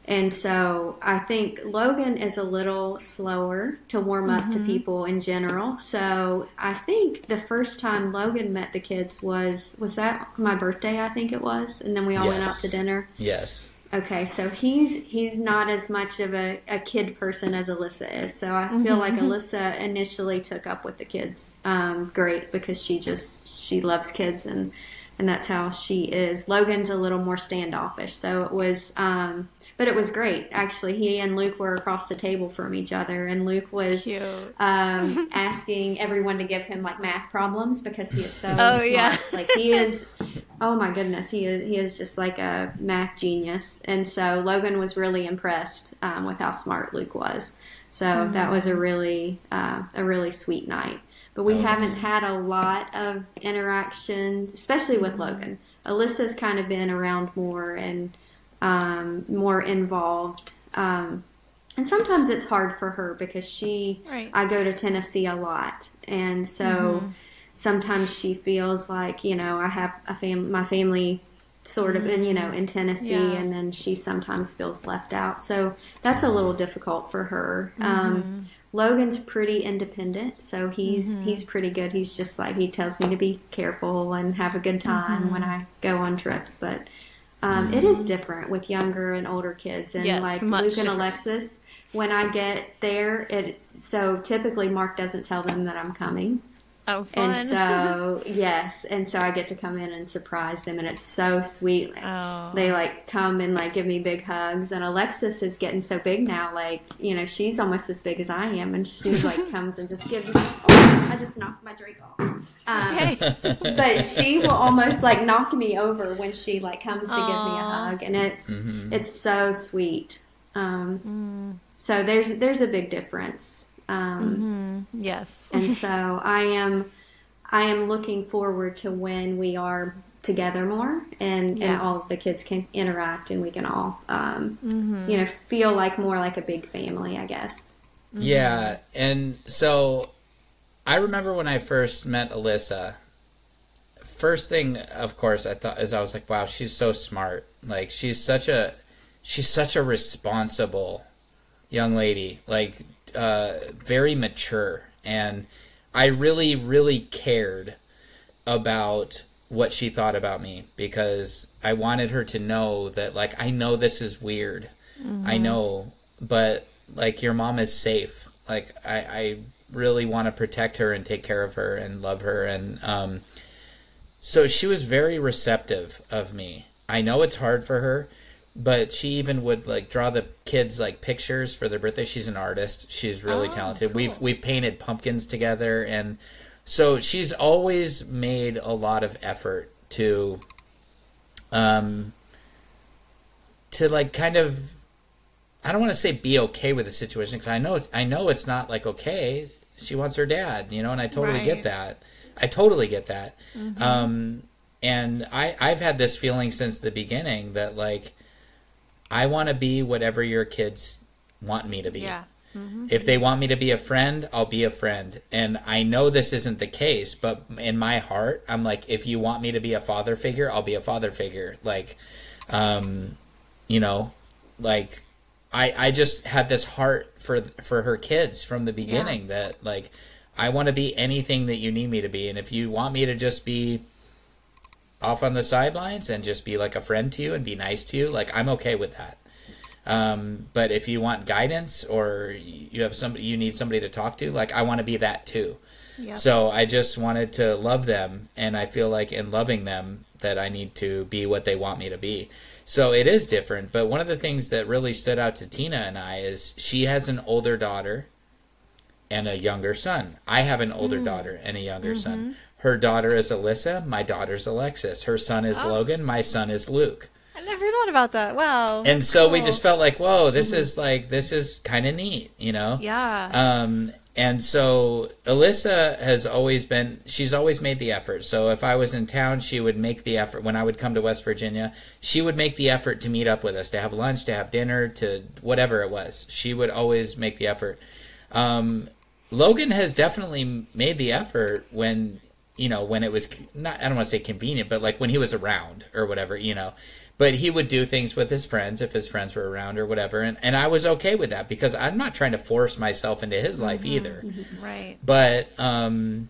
and so I think Logan is a little slower to warm up to people in general. So I think the first time Logan met the kids was was that my birthday I think it was, and then we all went out to dinner. Yes. Okay, so he's he's not as much of a, a kid person as Alyssa is. So I feel like Alyssa initially took up with the kids um, great because she just she loves kids and and that's how she is. Logan's a little more standoffish, so it was. Um, but it was great actually. He and Luke were across the table from each other, and Luke was um, asking everyone to give him like math problems because he is so Oh, smart. yeah. Like he is. Oh my goodness, he is he is just like a math genius, and so Logan was really impressed um, with how smart Luke was. So that was a really uh, a really sweet night. But we haven't awesome. had a lot of interaction, especially with Logan. Alyssa's kind of been around more and um, more involved. Um, and sometimes it's hard for her because she, Right. I go to Tennessee a lot. And so sometimes she feels like, you know, I have a fam- my family sort of in, you know, in Tennessee Yeah. and then she sometimes feels left out. So that's a little difficult for her. Um, Logan's pretty independent, so he's he's pretty good. He's just like he tells me to be careful and have a good time when I go on trips. But um, it is different with younger and older kids, and Yes, like Luke and. Alexis. When I get there, it's so typically Mark doesn't tell them that I'm coming, Oh, fun. and so yes, and so I get to come in and surprise them, and it's so sweet. oh. They like come and like give me big hugs, and Alexis is getting so big now. Like you know, she's almost as big as I am, and she's like comes and just gives me. I just knocked my drink off. Um, okay. but she will almost like knock me over when she like comes to give me a hug, and it's Mhm. it's so sweet. Um, Mm, so there's there's a big difference. Um, mhm. Yes. and so I am I am looking forward to when we are together more and Yeah. and all of the kids can interact and we can all um, Mhm. you know feel like more like a big family I guess Yeah, and so I remember when I first met Alyssa. First thing, of course, I thought is I was like, "Wow, she's so smart! Like she's such a she's such a responsible young lady, like uh, very mature." And I really, really cared about what she thought about me because I wanted her to know that, like, I know this is weird. I know, but like your mom is safe. Like I, I really want to protect her and take care of her and love her and um so she was very receptive of me. I know it's hard for her, but she even would like draw the kids like pictures for their birthday. She's an artist. She's really Oh, talented. We've we've painted pumpkins together and so she's always made a lot of effort to um to like kind of I don't want to say be okay with the situation because I know I know it's not like okay. She wants her dad, you know, and I totally Right. get that. I totally get that. Um, and I I've had this feeling since the beginning that like I want to be whatever your kids want me to be. Yeah. If they want me to be a friend, I'll be a friend. And I know this isn't the case, but in my heart, I'm like, if you want me to be a father figure, I'll be a father figure. Like, um, you know, like I I just had this heart for for her kids from the beginning that like I want to be anything that you need me to be, and if you want me to just be off on the sidelines and just be like a friend to you and be nice to you, like I'm okay with that. Um, but if you want guidance or you have somebody you need somebody to talk to, like I want to be that too. Yep. So I just wanted to love them, and I feel like in loving them that I need to be what they want me to be. So it is different. But one of the things that really stood out to Tina and I is she has an older daughter and a younger son. I have an older mm. daughter and a younger mm-hmm. son. Her daughter is Alyssa. My daughter's Alexis. Her son is oh. Logan. My son is Luke. I never thought about that. Wow. And so we just felt like, whoa, this mm-hmm. is like this is kind of neat, you know? Yeah. Um, and so Alyssa has always been, she's always made the effort. So if I was in town, she would make the effort. When I would come to West Virginia, she would make the effort to meet up with us, to have lunch, to have dinner, to whatever it was. She would always make the effort. Um, Logan has definitely made the effort when, you know, when it was not, I don't want to say convenient, but like when he was around or whatever, you know. But he would do things with his friends if his friends were around or whatever. And, and I was okay with that because I'm not trying to force myself into his life mm-hmm. either mm-hmm. right. but um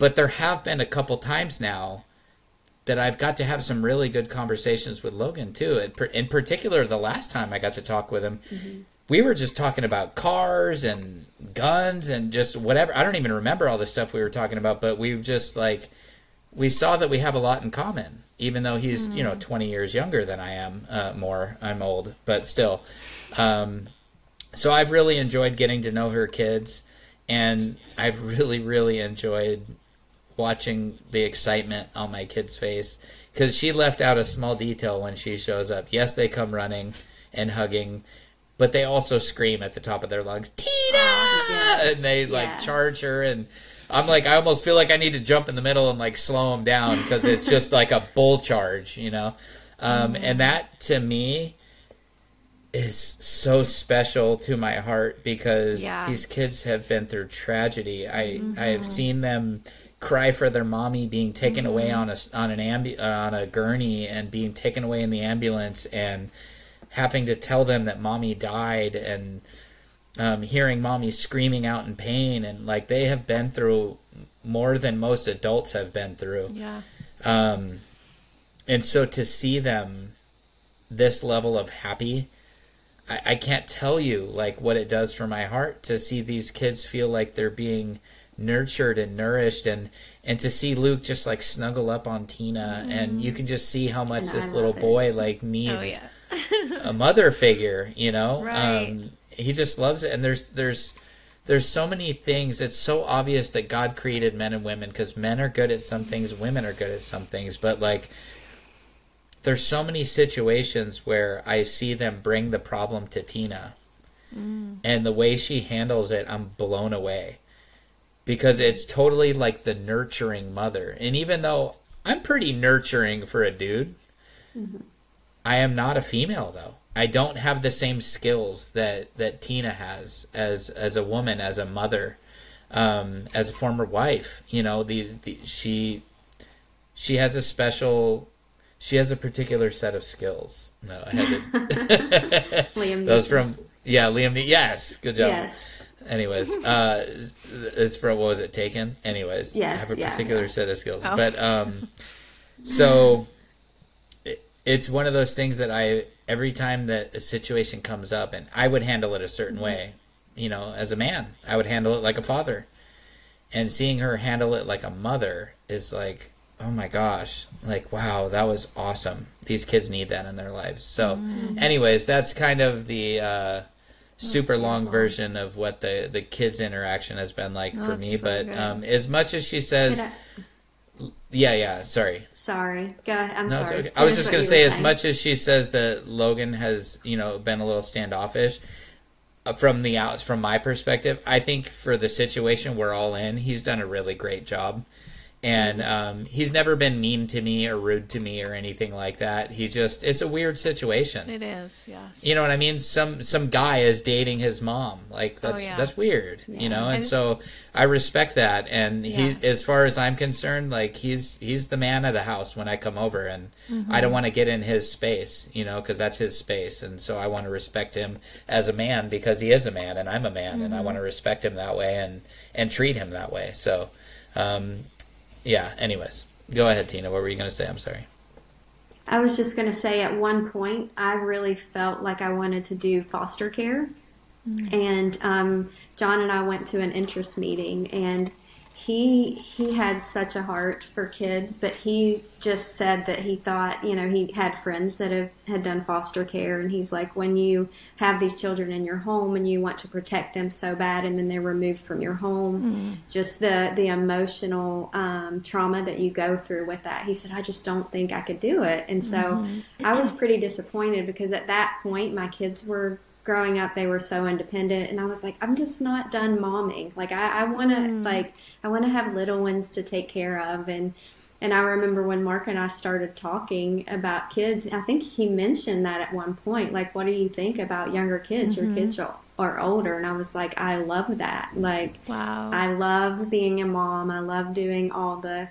but there have been a couple times now that I've got to have some really good conversations with Logan too. In In particular, the last time I got to talk with him, mm-hmm. we were just talking about cars and guns and just whatever. I don't even remember all the stuff we were talking about, but we just like we saw that we have a lot in common, even though he's you know 20 years younger than I am. Uh, more, I'm old, but still. Um, so I've really enjoyed getting to know her kids, and I've really, really enjoyed watching the excitement on my kid's face because she left out a small detail when she shows up. Yes, they come running and hugging, but they also scream at the top of their lungs, Tina! yes. And they like Yeah. charge her and. I'm like, I almost feel like I need to jump in the middle and like slow them down because it's just like a bull charge, you know? Um, And mm-hmm. that to me is so special to my heart because Yeah. these kids have been through tragedy. I I have mm-hmm. seen them cry for their mommy being taken away mm-hmm. on a on an ambu- uh, on a gurney and being taken away in the ambulance and having to tell them that mommy died and um, hearing mommy screaming out in pain and like they have been through more than most adults have been through. Yeah. Um, and so to see them this level of happy, I, I can't tell you like what it does for my heart to see these kids feel like they're being nurtured and nourished and and to see Luke just like snuggle up on Tina and you can just see how much And this I little love it. boy like Oh needs yeah. a mother figure, you know. Right. Um, he just loves it, and there's there's there's so many things. It's so obvious that God created men and women because men are good at some things, women are good at some things, but like there's so many situations where I see them bring the problem to Tina, mm. and the way she handles it, I'm blown away. Because it's totally like the nurturing mother. And even though I'm pretty nurturing for a dude, mm-hmm. I am not a female though. I don't have the same skills that that Tina has as as a woman, as a mother, um, as a former wife. You know, the, the she she has a special. She has a particular set of skills. No, I had to. Liam Those from yeah, Liam. Yes, good job. Yes. Anyways, uh, it's for what was it taken? Anyways, Yes, I have a yeah, particular yeah. set of skills, Oh. but um, so it, it's one of those things that I every time that a situation comes up, and I would handle it a certain Mm-hmm. way. You know, as a man, I would handle it like a father, and seeing her handle it like a mother is like, oh my gosh, like wow, that was awesome. These kids need that in their lives. So, Mm-hmm. anyways, that's kind of the. Uh, super long beautiful. version of what the the kids interaction has been like for me so but um as much as she says I- yeah yeah sorry sorry. Go ahead. I'm no, sorry. okay. I was just gonna say as saying. much as she says that Logan has you know been a little standoffish uh, from the outs from my perspective I think for the situation we're all in he's done a really great job and um, he's never been mean to me or rude to me or anything like that he just it's a weird situation It is. Yes. you know what I mean? Some some guy is dating his mom. Like that's Oh, yeah. that's weird. You know, and, And- so I respect that. And he, Yeah. as far as I'm concerned, like he's he's the man of the house when I come over, and Mm-hmm. I don't want to get in his space. You know, because that's his space, and so I want to respect him as a man because he is a man, and I'm a man, Mm-hmm. and I want to respect him that way and and treat him that way. So, um, yeah. Anyways, go ahead, Tina. What were you gonna say? I'm sorry. I was just going to say at one point, I really felt like I wanted to do foster care. And um, John and I went to an interest meeting, and he he had such a heart for kids, but he just said that he thought, you know, he had friends that have had done foster care, and he's like, when you have these children in your home and you want to protect them so bad, and then they're removed from your home, just the the emotional um, trauma that you go through with that. He said, I just don't think I could do it, and so I was pretty disappointed because at that point my kids were growing up they were so independent and i was like i'm just not done momming like i, I want to mm. like i want to have little ones to take care of and and i remember when mark and i started talking about kids i think he mentioned that at one point like what do you think about younger kids your mm-hmm. kids are, are older and i was like i love that like Wow. I love being a mom. I love doing all the,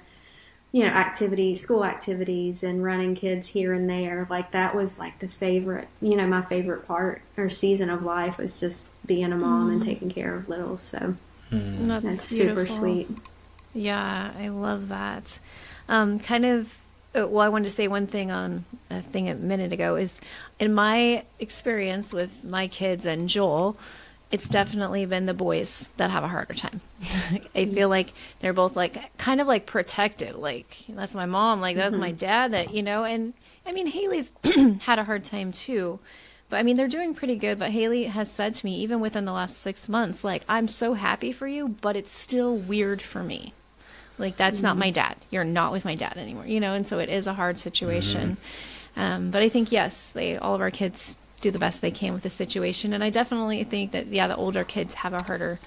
you know, activities, school activities, and running kids here and there. Like that was like the favorite, you know, my favorite part or season of life was just being a mom and taking care of little So that's, that's super sweet. Yeah, I love that. Um, kind of. uh, Well, I wanted to say one thing on a thing a minute ago is, in my experience with my kids and Joel, it's definitely been the boys that have a harder time. I feel like they're both like kind of like protected. Like that's my mom, like that's my mm-hmm. dad. That you know, and I mean Haley's had a hard time too. But I mean, they're doing pretty good. But Haley has said to me, even within the last six months, like, I'm so happy for you, but it's still weird for me. Like, that's not mm-hmm. my dad. You're not with my dad anymore, you know? And so it is a hard situation. Mm-hmm. Um, but I think, yes, they, all of our kids do the best they can with the situation. And I definitely think that, yeah, the older kids have a harder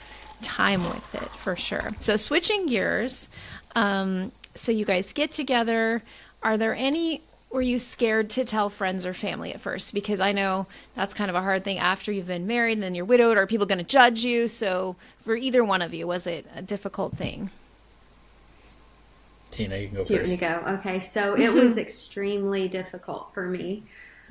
time with it for sure. So, switching gears, um, so you guys get together. Are there any were you scared to tell friends or family at first? Because I know that's kind of a hard thing after you've been married and then you're widowed. Are people going to judge you? So, for either one of you, was it a difficult thing? Tina, you can go Cute first. to go. Okay, so it was extremely difficult for me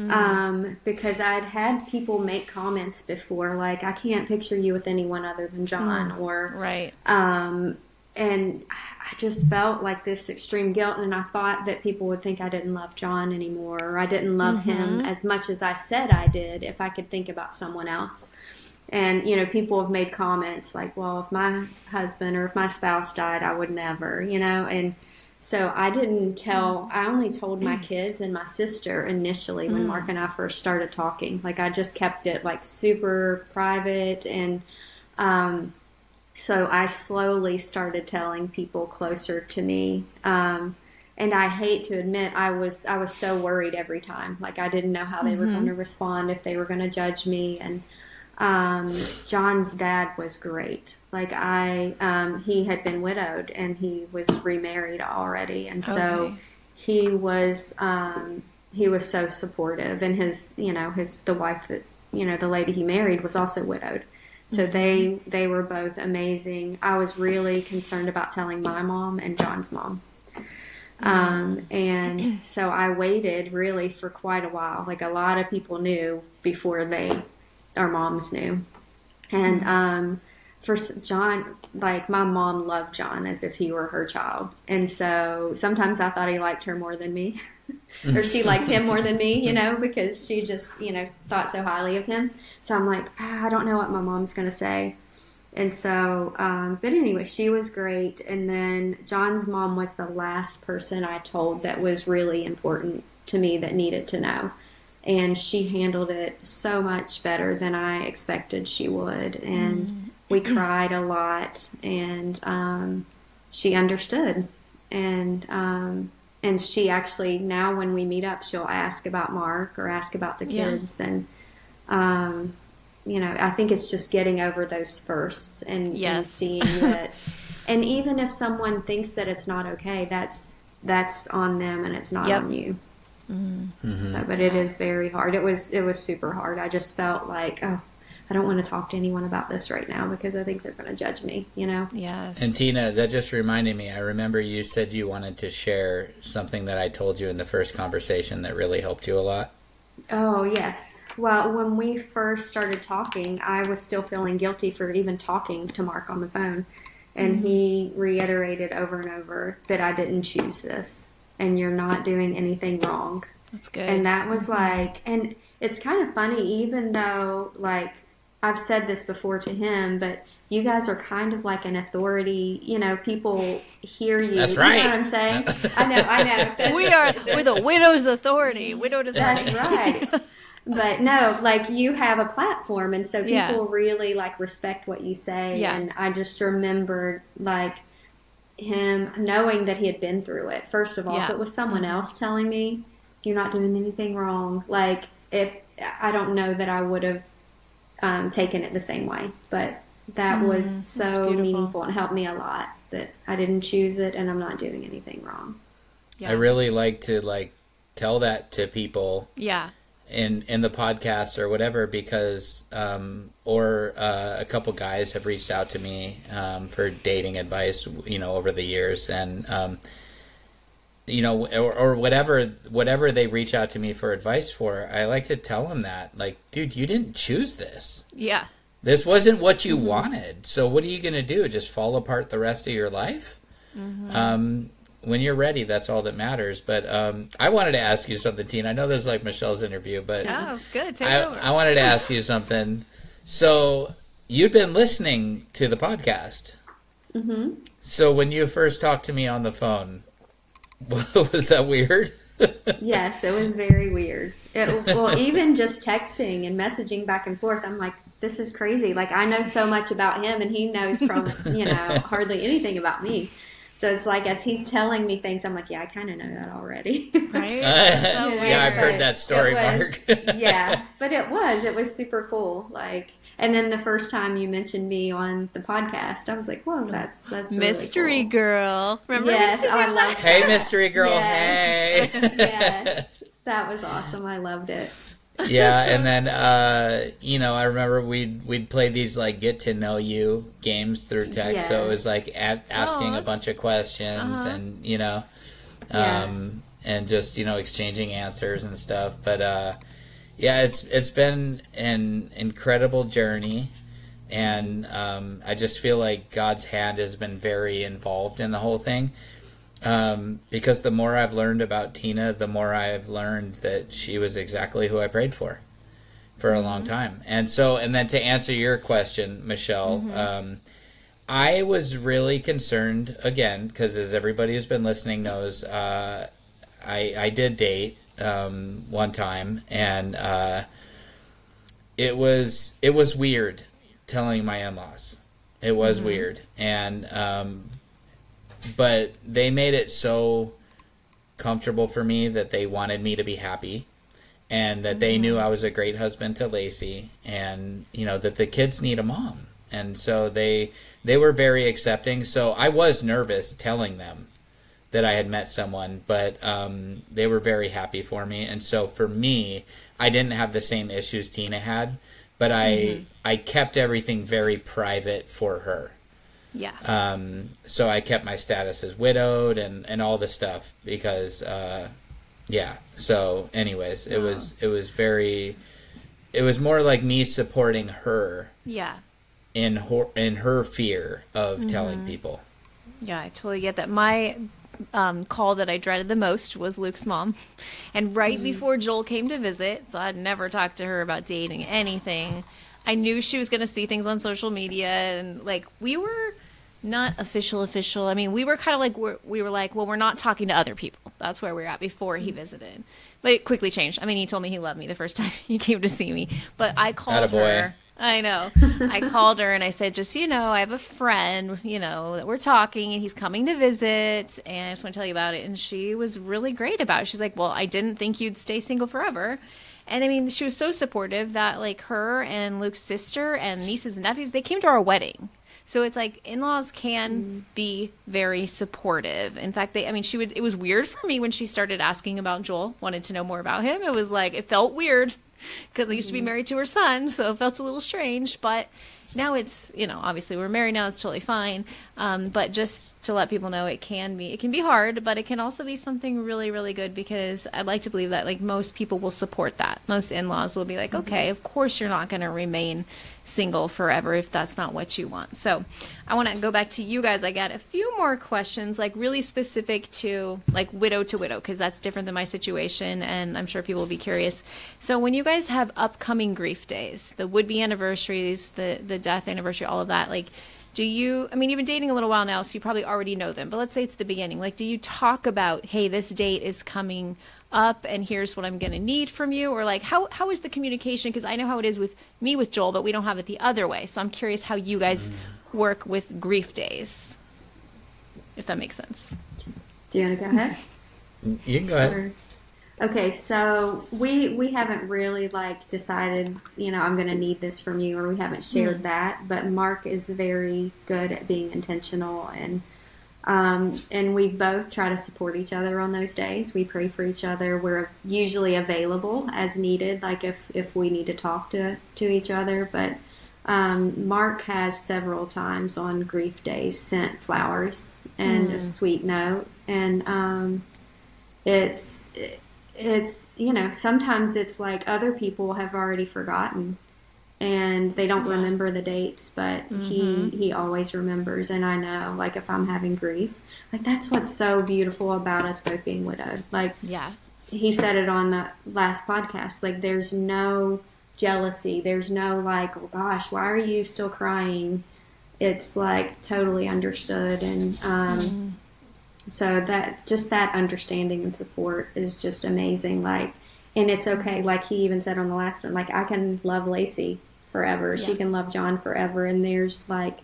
um, because I'd had people make comments before, like, I can't picture you with anyone other than John, or, Right. um, and I just felt like this extreme guilt, and I thought that people would think I didn't love John anymore, or I didn't love him as much as I said I did if I could think about someone else. And you know, people have made comments like, "Well, if my husband or if my spouse died, I would never," you know, and so I didn't tell. I only told my kids and my sister initially when Mark and I first started talking. Like I just kept it like super private, and um, so I slowly started telling people closer to me. Um, and I hate to admit, I was I was so worried every time. Like I didn't know how they were going to respond, if they were going to judge me, and um, John's dad was great. Like I, um, he had been widowed and he was remarried already, and so Okay. he was um, he was so supportive. And his, you know, his the wife that you know the lady he married was also widowed, so they they were both amazing. I was really concerned about telling my mom and John's mom. Um, and so I waited really for quite a while. Like a lot of people knew before they, our moms knew. And um, for John, like my mom loved John as if he were her child. And so sometimes I thought he liked her more than me, or she liked him more than me, you know, because she just, you know, thought so highly of him. So I'm like, "Ah, I don't know what my mom's going to say. And so, um, but anyway, she was great. And then John's mom was the last person I told that was really important to me that needed to know. And she handled it so much better than I expected she would. And we cried a lot, and um, she understood. And um, and she actually now when we meet up, she'll ask about Mark or ask about the Yeah. kids, and um, you know, I think it's just getting over those firsts and, and seeing that. and even if someone thinks that it's not okay, that's that's on them and it's not Yep. on you. Mm-hmm. So, but it is very hard. It was it was super hard. I just felt like, oh, I don't want to talk to anyone about this right now because I think they're going to judge me. You know. Yes. And Tina, that just reminded me. I remember you said you wanted to share something that I told you in the first conversation that really helped you a lot. Oh, yes. Well, when we first started talking, I was still feeling guilty for even talking to Mark on the phone. And he reiterated over and over that I didn't choose this and you're not doing anything wrong. That's good. And that was like, and it's kind of funny, even though, like, I've said this before to him, but you guys are kind of like an authority. You know, people hear you. That's You know right. what I'm saying? I know, I know. we are we're the widow's authority. Widowed authority. That's right. But no, like you have a platform, and so people Yeah. really like respect what you say. Yeah. And I just remembered like him knowing that he had been through it. First of all, if Yeah. Mm-hmm. it was someone else telling me you're not doing anything wrong, like if I don't know that I would have um, taken it the same way, but that was Mm-hmm. that's so meaningful and helped me a lot that I didn't choose it and I'm not doing anything wrong. Yeah. I really like to like tell that to people Yeah. In in the podcast or whatever because um, or uh, a couple guys have reached out to me um, for dating advice you know over the years and um, you know or, or whatever whatever they reach out to me for advice for I like to tell them that like dude you didn't choose this. Yeah. this wasn't what you wanted. So what are you gonna do? Just fall apart the rest of your life? Um, when you're ready that's all that matters but um, I wanted to ask you something Tina I know this is like Michelle's interview but Yeah, it's good. Take I, over. I wanted to ask you something. So, you'd been listening to the podcast. hmm So when you first talked to me on the phone, was that weird? Yes, it was very weird. It, well, even just texting and messaging back and forth, I'm like, this is crazy. Like I know so much about him, and he knows from you know hardly anything about me. So it's like as he's telling me things, I'm like, yeah, I kind of know that already. Right? yeah. I've heard that story, was- Mark. yeah, but it was it was super cool. Like, and then the first time you mentioned me on the podcast, I was like, whoa, that's that's really Mystery cool. girl. Remember? we Yes, used I do love that? hey, mystery girl. Yes. Hey. yes, that was awesome. I loved it. Yeah, and then uh, you know, I remember we'd we'd play these like get to know you games through text. So it was like a- asking a bunch of questions Uh-huh. and you know, Yeah. um, and just you know exchanging answers and stuff. But uh, yeah, it's it's been an incredible journey. And um, I just feel like God's hand has been very involved in the whole thing um, because the more I've learned about Tina, the more I've learned that she was exactly who I prayed for for a long time. And so, and then to answer your question, Michelle, um, I was really concerned again because as everybody who's been listening knows, uh, I I did date um, one time, and uh, it was it was weird telling my in-laws. It was weird, and um, but they made it so comfortable for me that they wanted me to be happy and that they knew I was a great husband to Lacey and you know that the kids need a mom. And so they they were very accepting. So I was nervous telling them that I had met someone but um, they were very happy for me. And so for me I didn't have the same issues Tina had but I I kept everything very private for her Yeah. um, so I kept my status as widowed and, and all this stuff because, uh, yeah. So, anyways, it was it was very, it was more like me supporting her Yeah. in her in her fear of telling people. Yeah, I totally get that. My um, call that I dreaded the most was Luke's mom. And right before Joel came to visit, so I'd never talked to her about dating anything, I knew she was going to see things on social media. And like, we were not official, official. I mean, we were kind of like, we're, we were like, well, we're not talking to other people. That's where we were at before he mm-hmm. visited. But it quickly changed. I mean, he told me he loved me the first time he came to see me. But I called Attaboy. her. I know. I called her and I said, just so you know, I have a friend, you know, that we're talking and he's coming to visit and I just want to tell you about it. And she was really great about it. She's like, well, I didn't think you'd stay single forever. And I mean, she was so supportive that like her and Luke's sister and nieces and nephews, they came to our wedding. So it's like in-laws can mm. be very supportive. In fact, they I mean, she would it was weird for me when she started asking about Joel, wanted to know more about him. It was like it felt weird because I used to be mm. married to her son, so it felt a little strange. But now it's you know obviously we're married now; it's totally fine. Um, but just to let people know, it can be it can be hard, but it can also be something really really good because I'd like to believe that like most people will support that. Most in-laws will be like, mm-hmm. okay, of course you're not going to remain single forever if that's not what you want. So I want to go back to you guys. I got a few more questions, like really specific to like widow to widow, because that's different than my situation, and I'm sure people will be curious. So when you guys have upcoming grief days, the would be anniversaries, the the death anniversary, all of that, like. Do you, I mean, you've been dating a little while now, so you probably already know them, but let's say it's the beginning. Like, do you talk about, hey, this date is coming up and here's what I'm going to need from you? Or like, how, how is the communication? Because I know how it is with me with Joel, but we don't have it the other way. So I'm curious how you guys work with grief days, if that makes sense. Do you want to go ahead? You can go ahead. Or- Okay, so we we haven't really like decided, you know, I'm going to need this from you, or we haven't shared hmm. that. But Mark is very good at being intentional, and um, and we both try to support each other on those days. We pray for each other. We're usually available as needed, like if if we need to talk to to each other. But um, Mark has several times on grief days sent flowers and a sweet note, and um, it's it's you know sometimes it's like other people have already forgotten and they don't remember the dates but he he always remembers and i know like if i'm having grief like that's what's so beautiful about us both being widowed like Yeah. he said it on the last podcast like there's no jealousy. There's no like, oh gosh, why are you still crying? It's like totally understood, and um, so that just that understanding and support is just amazing. Like, and it's okay. Like he even said on the last one, like I can love Lacey forever. She can love John forever, and there's like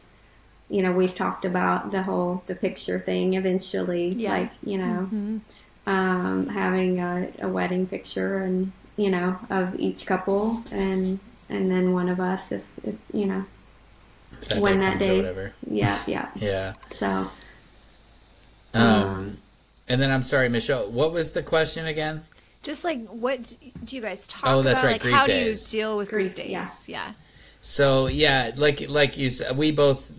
you know we've talked about the whole the picture thing eventually Yeah. like you know um, having a, a wedding picture and you know of each couple and and then one of us if, if you know that when day that comes or day whatever. yeah yeah Yeah. so Um, and then I'm sorry, Michelle. What was the question again? Just like what do you guys talk Oh, that's about? right, Like grief how days. do you deal with grief, Grief, days? yeah. yeah. So yeah, like like you said, we both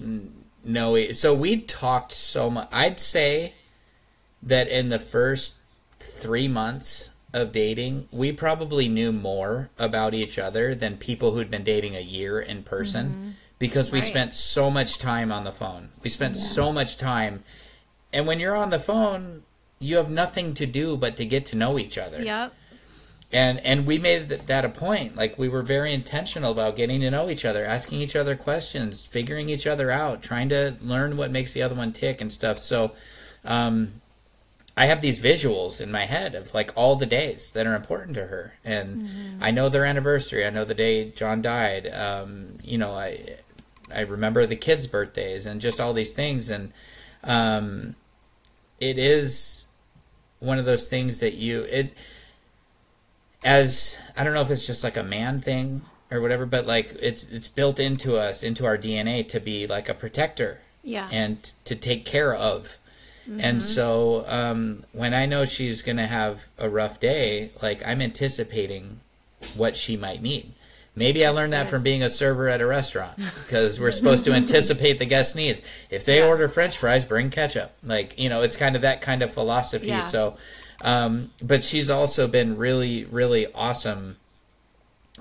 know. it- So we talked so much. I'd say that in the first three months of dating, we probably knew more about each other than people who'd been dating a year in person mm-hmm. because we Right. spent so much time on the phone. We spent so much time, and when you're on the phone, you have nothing to do but to get to know each other. Yep. and and we made that a point like we were very intentional about getting to know each other asking each other questions figuring each other out trying to learn what makes the other one tick and stuff. So um i have these visuals in my head of like all the days that are important to her. And i know their anniversary. I know the day john died. Um you know i i remember the kids birthdays and just all these things. And um it is one of those things that you it as I don't know if it's just like a man thing or whatever, but like it's it's built into us, into our DNA to be like a protector Yeah. and to take care of. And so um, when I know she's gonna have a rough day, like I'm anticipating what she might need. Maybe I learned that from being a server at a restaurant because we're supposed to anticipate the guest needs. If they Yeah. order French fries, bring ketchup. Like you know, it's kind of that kind of philosophy. Yeah. So, um, but she's also been really, really awesome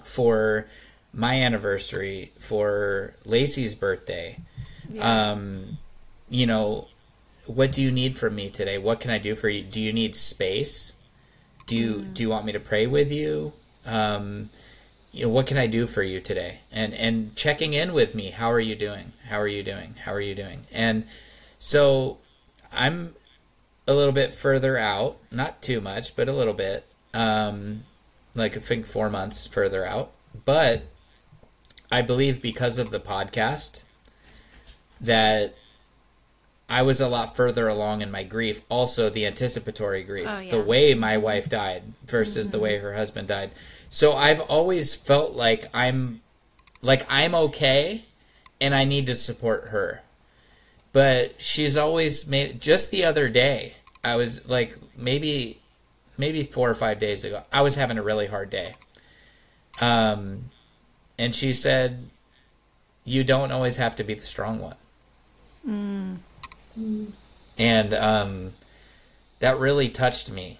for my anniversary, for Lacey's birthday. Um, you know, what do you need from me today? What can I do for you? Do you need space? Do you do you want me to pray with you? Um, you know, what can I do for you today? And and checking in with me. How are you doing? How are you doing? How are you doing? And so I'm a little bit further out, not too much, but a little bit. Um, like I think four months further out. But I believe because of the podcast that I was a lot further along in my grief. Also, the anticipatory grief, Oh, yeah. the way my wife died versus the way her husband died. So I've always felt like I'm, like I'm okay, and I need to support her. But she's always made. Just the other day, I was like maybe, maybe four or five days ago, I was having a really hard day. Um, and she said, "You don't always have to be the strong one." And um, that really touched me.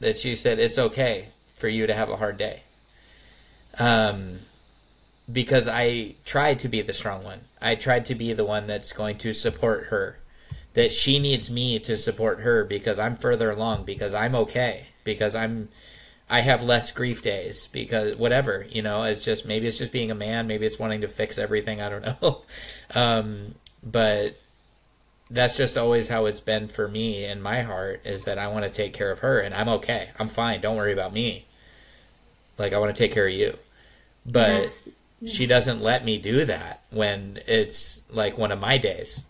That she said it's okay for you to have a hard day. Um, because I tried to be the strong one. I tried to be the one that's going to support her. That she needs me to support her because I'm further along. Because I'm okay. Because I'm. I have less grief days because whatever you know it's just maybe it's just being a man maybe it's wanting to fix everything I don't know um, but that's just always how it's been for me in my heart is that I want to take care of her and I'm okay. I'm fine. Don't worry about me. Like I want to take care of you. But That's- she doesn't let me do that when it's like one of my days.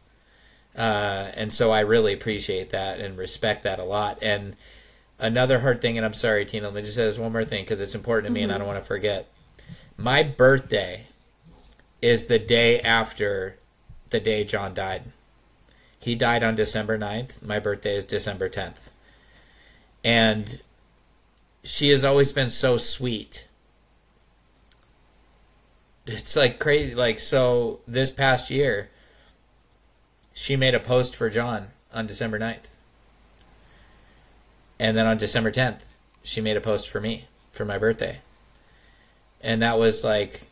Uh, and so I really appreciate that and respect that a lot. And another hard thing, and I'm sorry, Tina, let me just say this one more thing because it's important to me and I don't want to forget. My birthday is the day after the day John died. He died on December 9th. My birthday is December 10th. And she has always been so sweet. It's like crazy. Like, so this past year, she made a post for John on December 9th. And then on December 10th, she made a post for me for my birthday. And that was like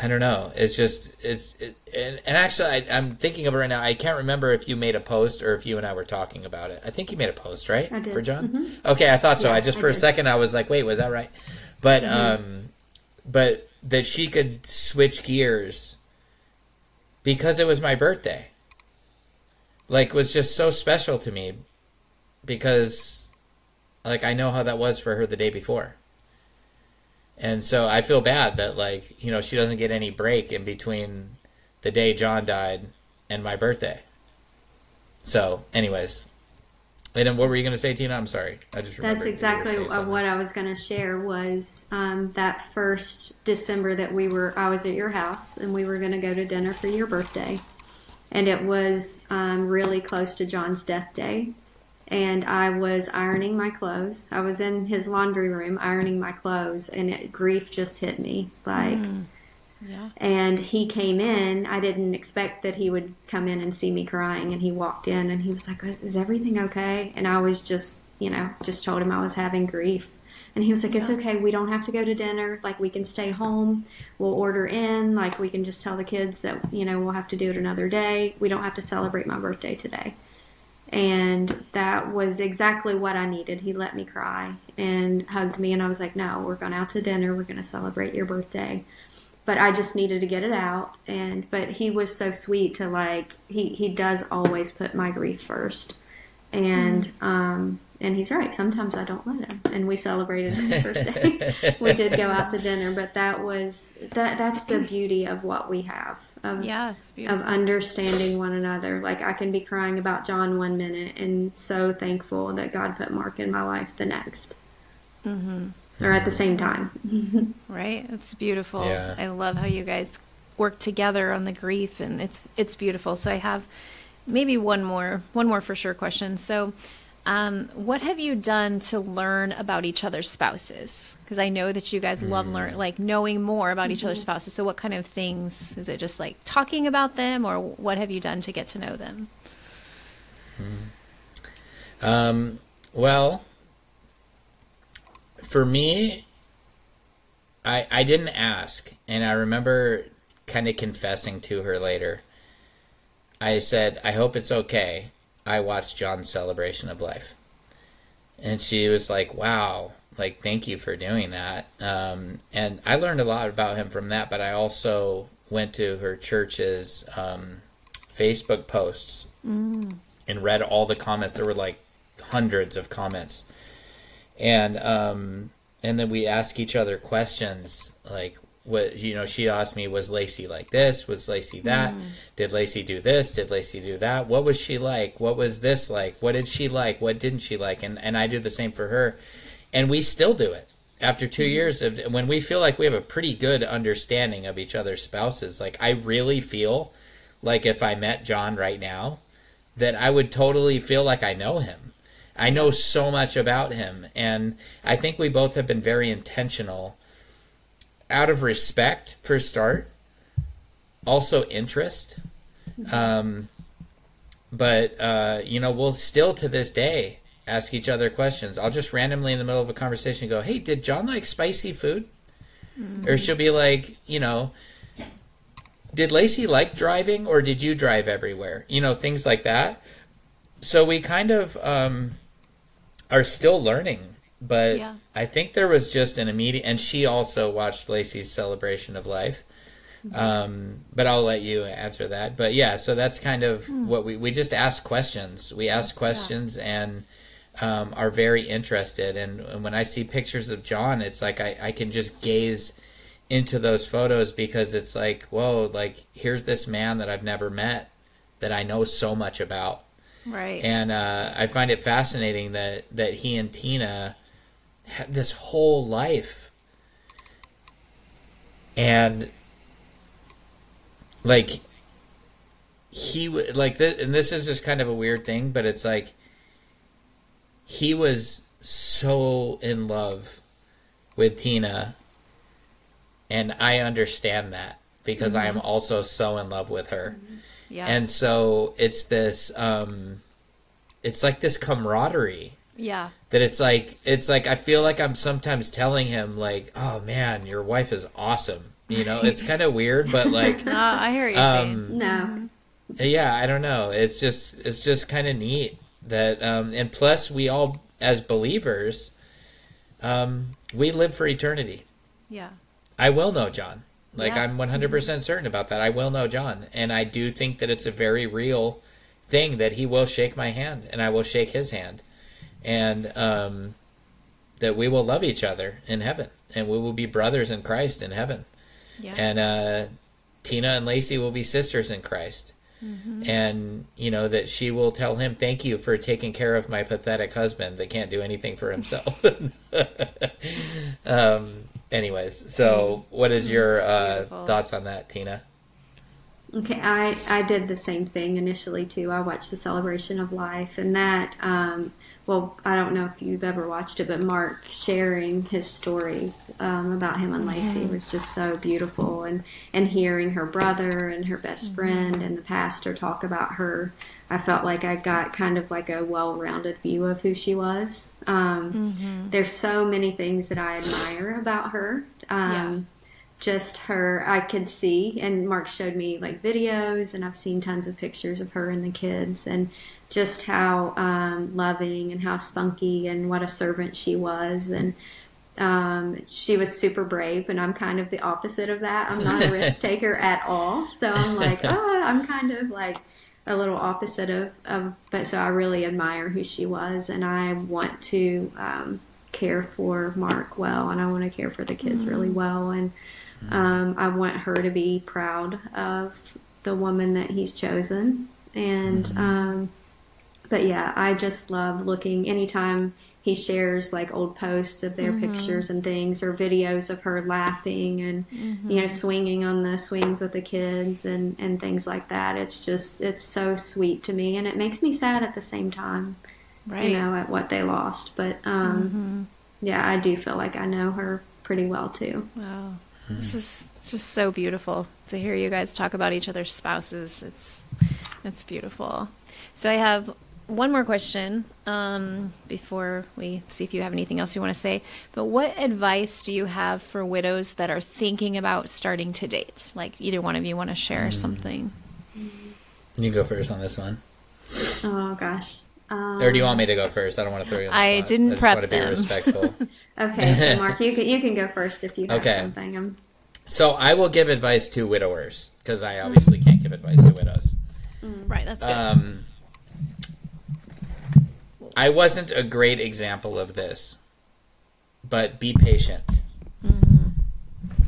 I don't know. It's just it's it, and, and actually I, I'm thinking of it right now. I can't remember if you made a post or if you and I were talking about it. I think you made a post, right? I did. For John. Okay, I thought so. Yeah, I just I for a second I was like, wait, was that right? But um, but that she could switch gears because it was my birthday. Like was just so special to me because like I know how that was for her the day before. And so I feel bad that like, you know, she doesn't get any break in between the day John died and my birthday. So, anyways. And then what were you going to say, Tina? I'm sorry. I just remembered. That's you were gonna exactly what I was going to share was um, that first December that we were, I was at your house and we were going to go to dinner for your birthday. And it was um, really close to John's death day. And I was ironing my clothes. I was in his laundry room ironing my clothes, and it, grief just hit me. Like, hmm. Yeah. and he came in. I didn't expect that he would come in and see me crying. And he walked in and he was like, Is everything okay? And I was just, you know, just told him I was having grief. And he was like, It's okay. We don't have to go to dinner. Like, we can stay home. We'll order in. Like, we can just tell the kids that, you know, we'll have to do it another day. We don't have to celebrate my birthday today. And that was exactly what I needed. He let me cry and hugged me. And I was like, No, we're going out to dinner. We're going to celebrate your birthday but I just needed to get it out. And but he was so sweet to like he he does always put my grief first, and um and he's right. Sometimes I don't let him. And we celebrated his birthday. we did go out to dinner, but that was that that's the beauty of what we have of Yeah, it's of understanding one another. Like I can be crying about John one minute and so thankful that God put Mark in my life the next. Mm-hmm. Or at the same time. Right? It's beautiful. Yeah. I love how you guys work together on the grief and it's it's beautiful. So I have maybe one more one more for sure question. So um, what have you done to learn about each other's spouses? Because I know that you guys love learn like knowing more about each other's spouses. So what kind of things is it? Just like talking about them, or what have you done to get to know them? Um, well, for me, I I didn't ask, and I remember kind of confessing to her later. I said, "I hope it's okay." I watched John's celebration of life, and she was like, "Wow." Like, thank you for doing that. Um, and I learned a lot about him from that, but I also went to her church's um, Facebook posts and read all the comments. There were like hundreds of comments, and um, and then we ask each other questions like what you know. She asked me, "Was Lacey like this? Was Lacey that? Mm. Did Lacey do this? Did Lacey do that? What was she like? What was this like? What did she like? What didn't she like?" And and I do the same for her, and we still do it after 2 mm-hmm. years of when we feel like we have a pretty good understanding of each other's spouses. Like I really feel like if I met John right now that I would totally feel like I know him. I know so much about him. And I think we both have been very intentional out of respect for start, also interest. Um, but, uh, you know, we'll still to this day ask each other questions. I'll just randomly in the middle of a conversation go, hey, did John like spicy food? Or she'll be like, you know, did Lacey like driving or did you drive everywhere? You know, things like that. So we kind of um, are still learning, but Yeah. I think there was just an immediate, and she also watched Lacey's celebration of life. Um, but I'll let you answer that. But yeah, so that's kind of what we we just ask questions. We ask questions and um, are very interested. And, and when I see pictures of John, it's like I, I can just gaze into those photos because it's like, whoa, like here's this man that I've never met that I know so much about. Right. And uh, I find it fascinating that, that he and Tina this whole life. And like he w- like this, and this is just kind of a weird thing, but it's like he was so in love with Tina, and I understand that because I am also so in love with her. yeah. And so it's this um it's like this camaraderie Yeah. That it's like it's like I feel like I'm sometimes telling him like, "Oh man, your wife is awesome." You know, it's kind of weird, but like Uh, I hear you're saying. um No. yeah, I don't know. It's just it's just kind of neat that um and plus we all as believers um we live for eternity. Yeah. I will know John. Like Yeah. I'm 100% certain about that. I will know John, and I do think that it's a very real thing that he will shake my hand and I will shake his hand, and um, that we will love each other in heaven, and we will be brothers in Christ in heaven, Yeah. and uh, Tina and Lacey will be sisters in Christ. And you know that she will tell him, "Thank you for taking care of my pathetic husband that can't do anything for himself." um, anyways, so what is your uh, thoughts on that, Tina? Okay, I, I did the same thing initially too. I watched the celebration of life, and that, um, well, I don't know if you've ever watched it, but Mark sharing his story um, about him and Lacey was just so beautiful, and and hearing her brother and her best friend and the pastor talk about her, I felt like I got kind of like a well-rounded view of who she was. Um, There's so many things that I admire about her. Um, just her i could see and mark showed me like videos and i've seen tons of pictures of her and the kids. And just how um, loving and how spunky and what a servant she was. And um, she was super brave and i'm kind of the opposite of that. I'm not a risk taker at all. So i'm like oh i'm kind of like a little opposite of, of but so i really admire who she was and i want to um, care for mark well and i want to care for the kids really well. And um, I want her to be proud of the woman that he's chosen. And, um, but yeah, I just love looking anytime he shares like old posts of their mm-hmm. pictures and things or videos of her laughing and, you know, mm-hmm. swinging on the swings with the kids and, and things like that. It's just, it's so sweet to me. And it makes me sad at the same time, Right. you know, at what they lost. But, um, mm-hmm. yeah, I do feel like I know her pretty well too. Wow. This is just so beautiful to hear you guys talk about each other's spouses. It's it's beautiful. So I have one more question um, before we see if you have anything else you want to say. But what advice do you have for widows that are thinking about starting to date? Like either one of you want to share something? You go first on this one, Oh gosh. Um, or do you want me to go first? I don't want to throw you on the I spot. didn't I just prep want to be them. respectful. Okay, so Mark, you can you can go first if you have Okay. something. Um, so I will give advice to widowers because I obviously can't give advice to widows. Right, that's good. Um, I wasn't a great example of this, but be patient.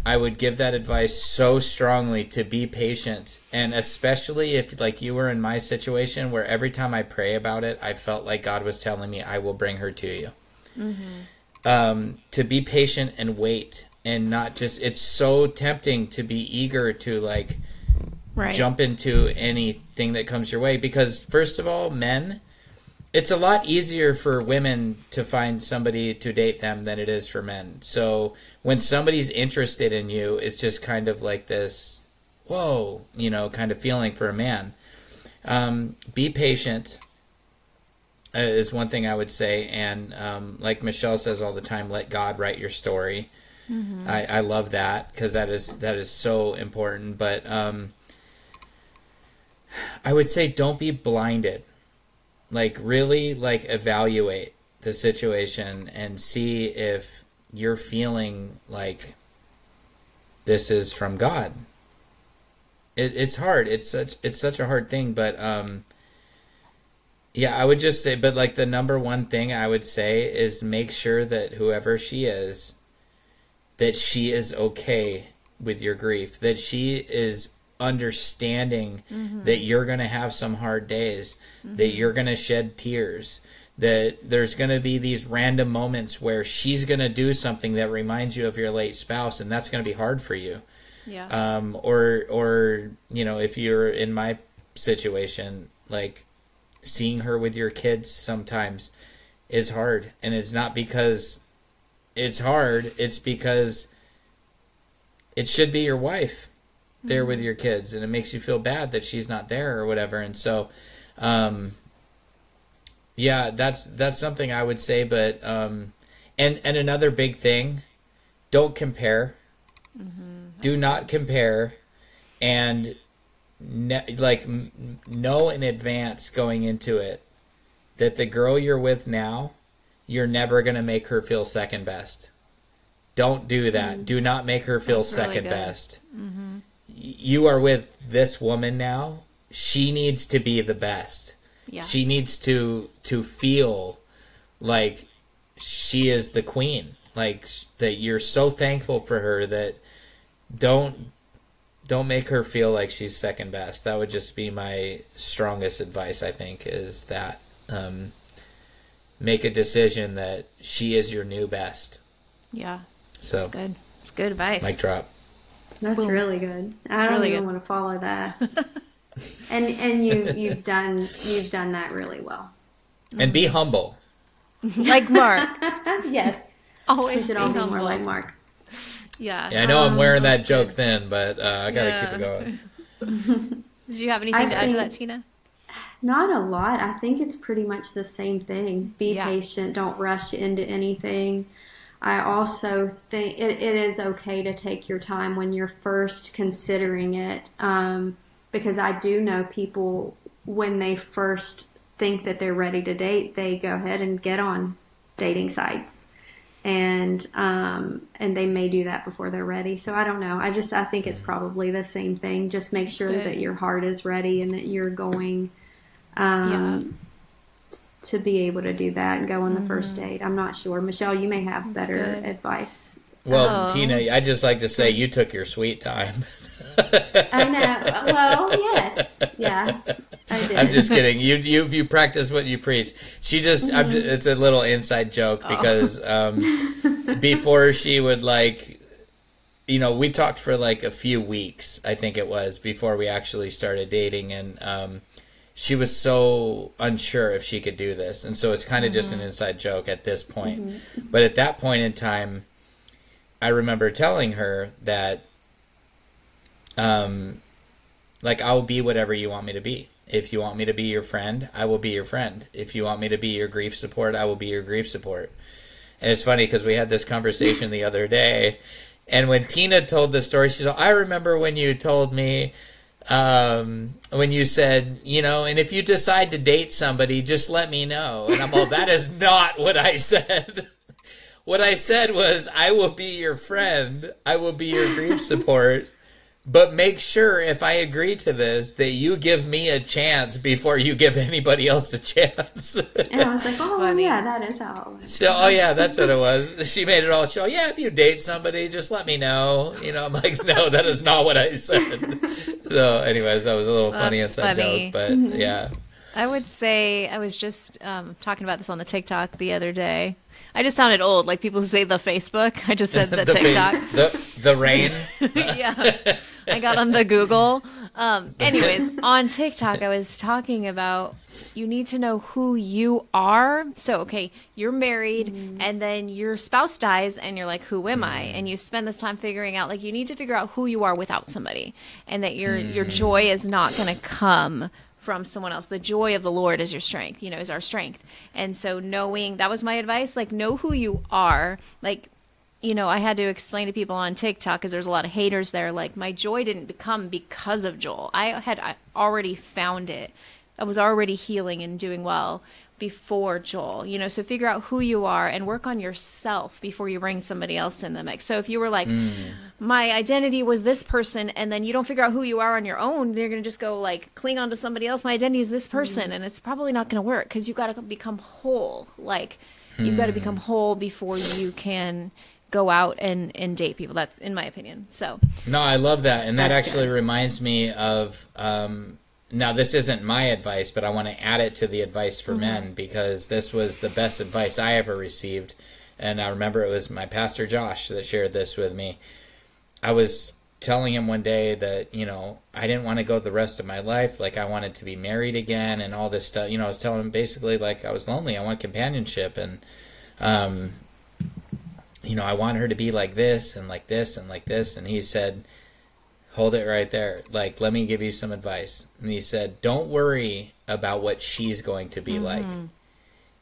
I would give that advice so strongly to be patient, and especially if, like, you were in my situation where every time I pray about it, I felt like God was telling me, "I will bring her to you." Um, to be patient and wait, and not just. It's so tempting to be eager to like right. jump into anything that comes your way because first of all men it's a lot easier for women to find somebody to date them than it is for men. So when somebody's interested in you it's just kind of like this whoa you know kind of feeling for a man. Um, be patient uh, is one thing i would say. And um, like michelle says all the time let god write your story. I, I love that because that is that is so important. But um, I would say don't be blinded. Like really like evaluate the situation and see if you're feeling like this is from God. It, it's hard. It's such it's such a hard thing, but um yeah, I would just say but like the number one thing I would say is make sure that whoever she is that she is okay with your grief, that she is understanding that you're going to have some hard days, that you're going to shed tears, that there's going to be these random moments where she's going to do something that reminds you of your late spouse, and that's going to be hard for you. yeah. Um, or, or you know, if you're in my situation, like seeing her with your kids sometimes is hard, and it's not because it's hard; it's because it should be your wife there with your kids and it makes you feel bad that she's not there or whatever and so um Yeah, that's that's something I would say, but um, and and another big thing, don't compare. Do not compare, and ne- like m- know in advance going into it that the girl you're with now, you're never gonna make her feel second best. Don't do that. Do not make her feel That's second good. best. Y- You are with this woman now. She needs to be the best Yeah. she needs to to feel like she is the queen like that you're so thankful for her that don't don't make her feel like she's second best that would just be my strongest advice i think is that um, make a decision that she is your new best yeah. so It's good. It's good advice. mic drop That's Boom. really good. I That's don't really even good. want to follow that. and and you you've done you've done that really well. and be humble like Mark. yes, Always we should be all be more like Mark. Yeah. yeah, i know i'm Um, wearing that joke thin but uh, i gotta keep it going Did you have anything I to add to that, Tina? Not a lot. I think it's pretty much the same thing. Be Yeah. patient. Don't rush into anything. I also think it, it is okay to take your time when you're first considering it, um, because I do know people when they first think that they're ready to date, they go ahead and get on dating sites, and um, and they may do that before they're ready. So I don't know. I just I think it's probably the same thing. Just make sure that your heart is ready and that you're going um, to be able to do that and go on the first date. I'm not sure. Michelle, you may have better good. advice. well Oh. tina i just like to say you took your sweet time I know. Well, yes. Yeah, I did. I'm just kidding. You you you practice what you preach. She just I'm just, it's a little inside joke because um, before she would like you know we talked for like a few weeks I think it was before we actually started dating and um, she was so unsure if she could do this and so it's kind of just an inside joke at this point. But at that point in time I remember telling her that um like I'll be whatever you want me to be. If you want me to be your friend, I will be your friend. If you want me to be your grief support, I will be your grief support. And it's funny because we had this conversation the other day, and when Tina told the story, she said, "I remember when you told me." Um, when you said, you know, and if you decide to date somebody, just let me know. And I'm all, that is not what I said. what I said was, I will be your friend. I will be your grief support. But make sure if I agree to this that you give me a chance before you give anybody else a chance. and I was like, oh, Funny. yeah, that is how so, oh yeah, that's what it was. She made it all show. Yeah, if you date somebody, just let me know. You know, I'm like, no, that is not what I said. So, anyways, that was a little funny That's inside funny. joke, but yeah, I would say I was just um, talking about this on the TikTok the other day. I just sounded old, like people who say the Facebook. I just said the, fa- TikTok. the the rain. yeah. I got on the Google. Um, anyways, on TikTok, I was talking about you need to know who you are. So, okay, you're married mm. and then your spouse dies and you're like, who am I? Mm. And you spend this time figuring out, like, you need to figure out who you are without somebody and that your, your mm. joy is not going to come from someone else. The joy of the Lord is your strength, you know, is our strength. And so, knowing that was my advice, like, know who you are. Like, you know, I had to explain to people on TikTok because there's a lot of haters there. Like, my joy didn't become because of Joel. I had already found it. I was already healing and doing well before Joel. You know, so figure out who you are and work on yourself before you bring somebody else in the mix. So if you were like, mm. my identity was this person, and then you don't figure out who you are on your own, you're gonna just go like cling on to somebody else. My identity is this mm. person, and it's probably not gonna work because you've got to become whole. Like, you've got to mm. become whole before you can go out and and date people. That's in my opinion. So No, I love that, and that actually good. reminds me of. Um, now, this isn't my advice, but I want to add it to the advice for men because this was the best advice I ever received, and I remember it was my pastor Josh that shared this with me. I was telling him one day that you know I didn't want to go the rest of my life, like I wanted to be married again and all this stuff. You know, I was telling him basically like I was lonely, I want companionship, and um, you know, I want her to be like this and like this and like this. And he said, Hold it right there. Like, let me give you some advice. And he said, Don't worry about what she's going to be like. Mm-hmm.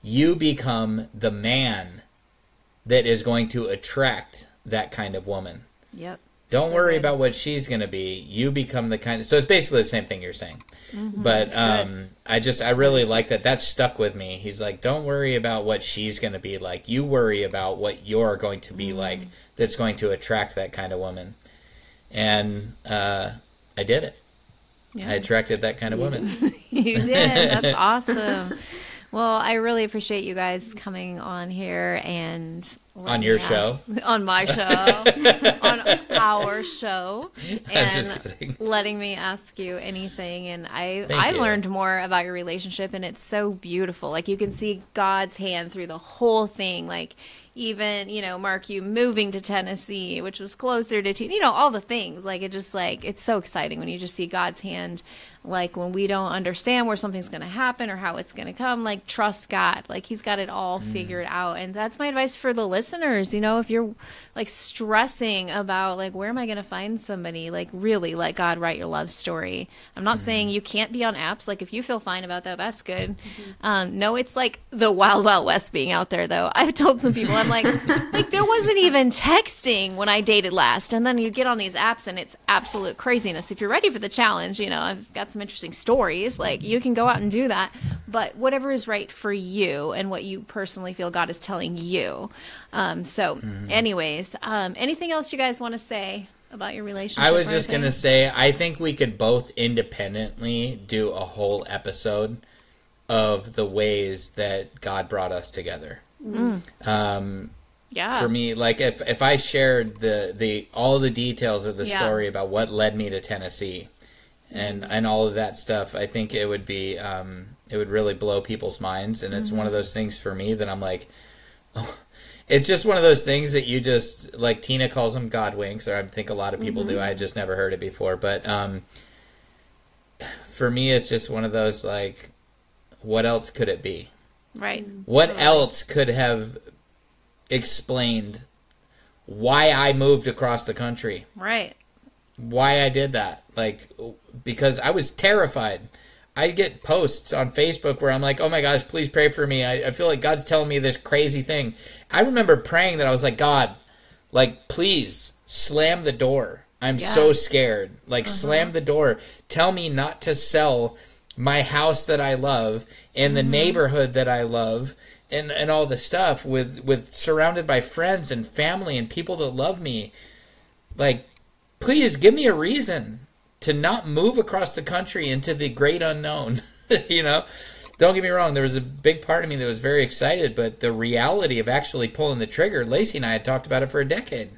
you become the man that is going to attract that kind of woman. Yep. Don't So worry good. about what she's going to be. You become the kind of. So it's basically the same thing you're saying. Mm-hmm. But um, I just, I really like that. That stuck with me. He's like, don't worry about what she's going to be like. You worry about what you're going to be Mm-hmm. like that's going to attract that kind of woman. And uh, I did it. Yeah. I attracted that kind of woman. you did. That's awesome. Well, I really appreciate you guys coming on here and On your show? on my show, on our show, and letting me ask you anything. And I Thank I you. learned more about your relationship, and it's so beautiful. Like you can see God's hand through the whole thing. Like even you know Mark, you moving to Tennessee, which was closer to T- you know all the things. Like it just like it's so exciting when you just see God's hand. Like when we don't understand where something's going to happen or how it's going to come, like trust God. Like He's got it all Mm. figured out. And that's my advice for the listeners. You know, if you're like stressing about like where am I going to find somebody, like really let God write your love story. I'm not Mm. saying you can't be on apps. Like if you feel fine about that, that's good. Um, no, it's like the wild wild west being out there though. I've told some people I'm like, like there wasn't even texting when I dated last, and then you get on these apps and it's absolute craziness. If you're ready for the challenge, you know I've got some interesting stories. Like you can go out and do that, but whatever is right for you and what you personally feel God is telling you. Um, so, anyways, um, anything else you guys want to say about your relationship? I was just gonna say, I think we could both independently do a whole episode of the ways that God brought us together. Um, yeah. for me, like if if I shared the the all the details of the Yeah. story about what led me to Tennessee, and and all of that stuff, I think it would be um, it would really blow people's minds, and it's one of those things for me that I'm like. Oh, it's just one of those things that you just like Tina calls them God winks, or I think a lot of people do. I just never heard it before, but um, for me, it's just one of those like, what else could it be? right. What else could have explained why I moved across the country? Right. Why I did that? Like, because I was terrified. I get posts on Facebook where I'm like, oh my gosh, please pray for me. I, I feel like God's telling me this crazy thing. I remember praying that I was like, God, like, please slam the door. I'm Yeah. so scared. Like, uh-huh. slam the door. Tell me not to sell my house that I love and the mm-hmm. neighborhood that I love and, and all the stuff with, with surrounded by friends and family and people that love me. Like, please give me a reason to not move across the country into the great unknown. you know, don't get me wrong. There was a big part of me that was very excited, but the reality of actually pulling the trigger, Lacey and I had talked about it for a decade.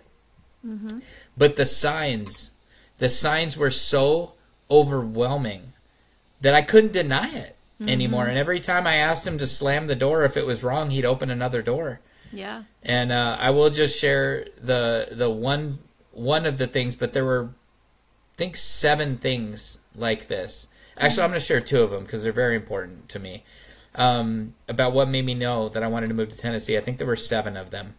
But the signs, the signs were so overwhelming that I couldn't deny it anymore. And every time I asked him to slam the door, if it was wrong, he'd open another door Yeah. and uh, I will just share the the one one of the things, but there were I think seven things like this. Actually, I'm going to share two of them because they're very important to me. Um, about what made me know that I wanted to move to Tennessee. I think there were seven of them.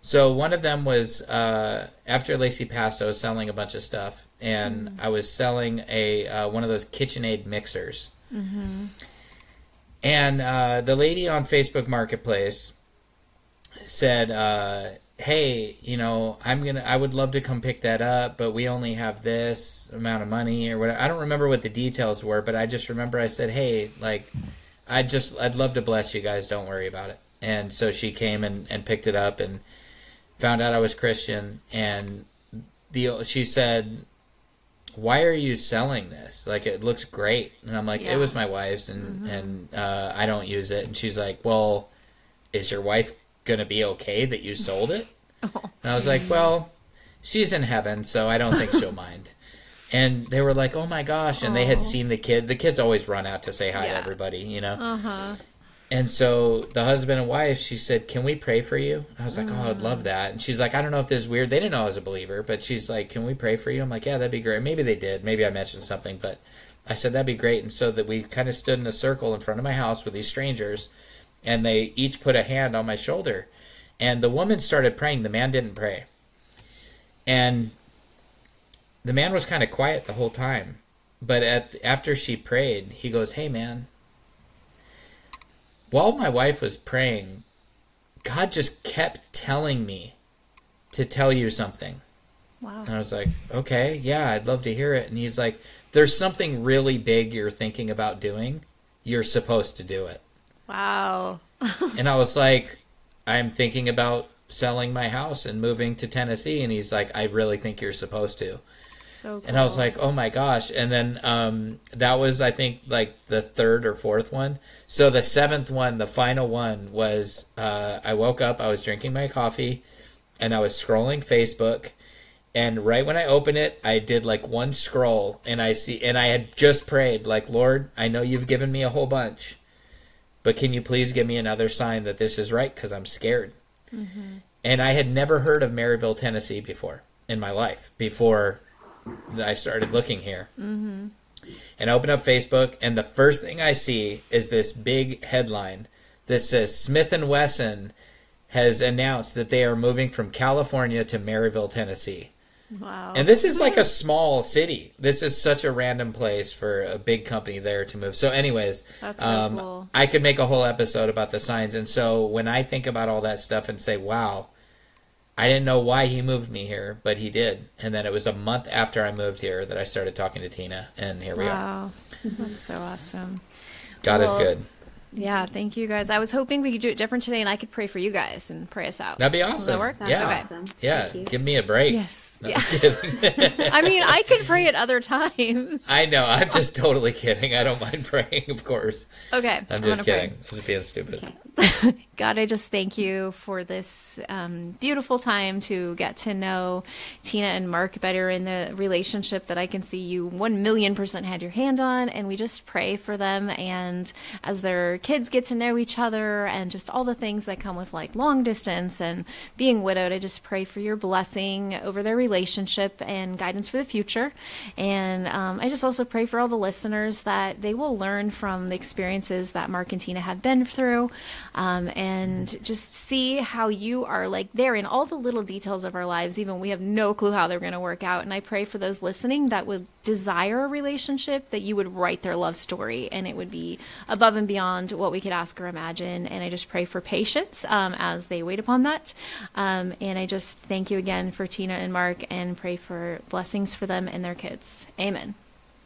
So one of them was uh, after Lacey passed, I was selling a bunch of stuff, and I was selling a uh, one of those KitchenAid mixers. And uh, the lady on Facebook Marketplace said, uh, "Hey, you know, I'm gonna, I would love to come pick that up, but we only have this amount of money or whatever." I don't remember what the details were, but I just remember I said, "Hey, like, I just, I'd love to bless you guys. Don't worry about it." And so she came and, and picked it up and found out I was Christian, and the she said, "Why are you selling this? Like, it looks great." And I'm like, Yeah. "It was my wife's, and and uh, I don't use it." And she's like, "Well." is your wife going to be okay that you sold it? And I was like, well, she's in heaven, so I don't think she'll mind. And they were like, oh my gosh. And they had seen the kid. The kids always run out to say hi to everybody, you know? Uh huh. And so the husband and wife, she said, can we pray for you? I was like, oh, I'd Mm. love that. And she's like, I don't know if this is weird. They didn't know I was a believer, but she's like, can we pray for you? I'm like, yeah, that'd be great. Maybe they did. Maybe I mentioned something, but I said, that'd be great. And so that we kind of stood in a circle in front of my house with these strangers and they each put a hand on my shoulder. And the woman started praying. The man didn't pray. And the man was kind of quiet the whole time. But at after she prayed, he goes, "Hey man, while my wife was praying, God just kept telling me to tell you something. Wow. And I was like, okay, yeah, I'd love to hear it. And he's like, there's something really big you're thinking about doing. You're supposed to do it. Wow. And I was like, I'm thinking about selling my house and moving to Tennessee. And he's like, I really think you're supposed to. So cool. And I was like, oh my gosh. And then um, that was, I think, like the third or fourth one. So the seventh one, the final one, was uh, I woke up, I was drinking my coffee, and I was scrolling Facebook. And right when I opened it, I did like one scroll, and I see, and I had just prayed, like, Lord, I know you've given me a whole bunch, but can you please give me another sign that this is right? Because I'm scared. And I had never heard of Maryville, Tennessee before in my life, before I started looking here. Mm-hmm. And I open up Facebook, and the first thing I see is this big headline that says Smith and Wesson has announced that they are moving from California to Maryville, Tennessee. Wow. And this is like a small city. This is such a random place for a big company there to move. So, anyways, That's so um, cool. I could make a whole episode about the signs. And so, when I think about all that stuff and say, wow, I didn't know why he moved me here, but he did. And then it was a month after I moved here that I started talking to Tina, and here we are. Wow. That's so awesome. God is good. Yeah, thank you guys. I was hoping we could do it different today and I could pray for you guys and pray us out. That'd be Does awesome. that work? That's Yeah. Okay. awesome. Yeah, give me a break. Yes. No, yeah. kidding. I mean, I could pray at other times. I know. I'm just totally kidding. I don't mind praying, of course. Okay. I'm just pray. kidding. I'm just being stupid. God, I just thank you for this um, beautiful time to get to know Tina and Mark better in the relationship that I can see you one million percent had your hand on. And we just pray for them. And as their kids get to know each other and just all the things that come with like long distance and being widowed, I just pray for your blessing over their relationship and guidance for the future. And um, I just also pray for all the listeners that they will learn from the experiences that Mark and Tina have been through um, and just see how you are like there in all the little details of our lives, even we have no clue how they're going to work out. And I pray for those listening that would desire a relationship that you would write their love story and it would be above and beyond what we could ask or imagine. And I just pray for patience um, as they wait upon that. Um, and I just thank you again for Tina and Mark and pray for blessings for them and their kids. Amen.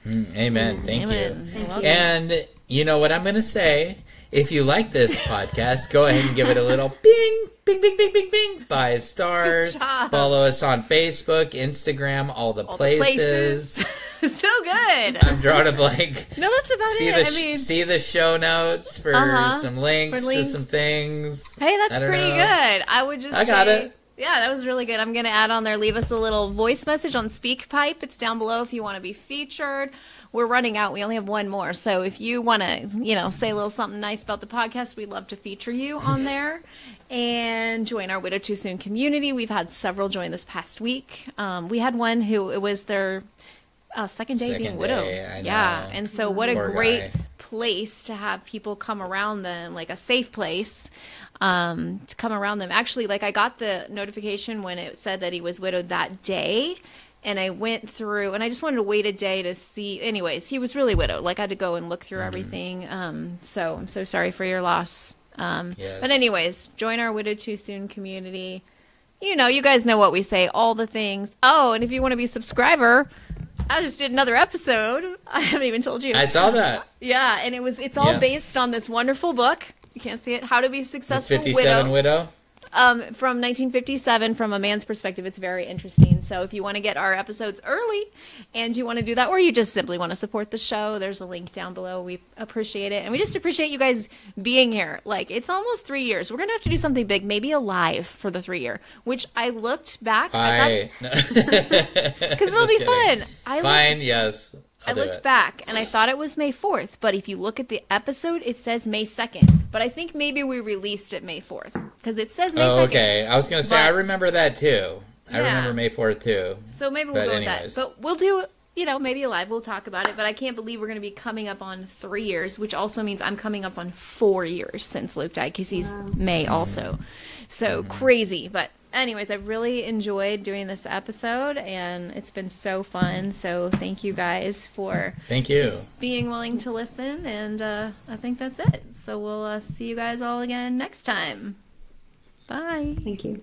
Mm, amen. Thank Amen. you. Thank you. And you know what I'm going to say? If you like this podcast, go ahead and give it a little bing, bing, bing, bing, bing, bing. Five stars. Follow us on Facebook, Instagram, all the All the places. so good. I'm drawing a blank. No, that's about see it. the I mean, see the show notes for Uh-huh. some links, For links. to some things. Hey, that's pretty know. good. I would just I got say- it. Yeah, that was really good. I'm going to add on there. Leave us a little voice message on SpeakPipe. It's down below if you want to be featured. We're running out. We only have one more. So if you want to, you know, say a little something nice about the podcast, we'd love to feature you on there. And join our Widowed Too Soon community. We've had several join this past week. Um, we had one who it was their uh, second day being Second widowed. day, I Yeah, and so what a great guy. place to have people come around them, like a safe place um, to come around them. Actually, like I got the notification when it said that he was widowed that day. And I went through, and I just wanted to wait a day to see. Anyways, he was really widowed. Like I had to go and look Mm-hmm. through everything. Um, so I'm so sorry for your loss. Um, Yes. But anyways, join our Widowed Too Soon community. You know, you guys know what we say, all the things. Oh, and if you want to be a subscriber, I just did another episode. I haven't even told you. I saw that. Yeah, and it was it's all Yeah. based on this wonderful book. You can't see it. How to be a The successful 57 widow. widow. Um, from 1957, from a man's perspective, it's very interesting. So if you want to get our episodes early, and you want to do that, or you just simply want to support the show, there's a link down below. We appreciate it, and we just appreciate you guys being here. Like it's almost three years. We're gonna have to do something big, maybe a live for the three year. Which I looked back, because it'll be fun. I looked Fine. Yes. I'll I looked it. back and I thought it was May 4th, but if you look at the episode, it says May 2nd. But I think maybe we released it May 4th because it says May Oh, 2nd. okay. I was gonna say But- I remember that too. I remember May 4th too. So maybe we'll But go anyways. with that. But we'll do, you know, maybe a live. We'll talk about it. But I can't believe we're going to be coming up on three years, which also means I'm coming up on four years since Luke died because he's May also. So Mm-hmm. crazy. But anyways, I really enjoyed doing this episode, and it's been so fun. So thank you guys for Thank you. just being willing to listen, and uh, I think that's it. So we'll uh, see you guys all again next time. Bye. Thank you.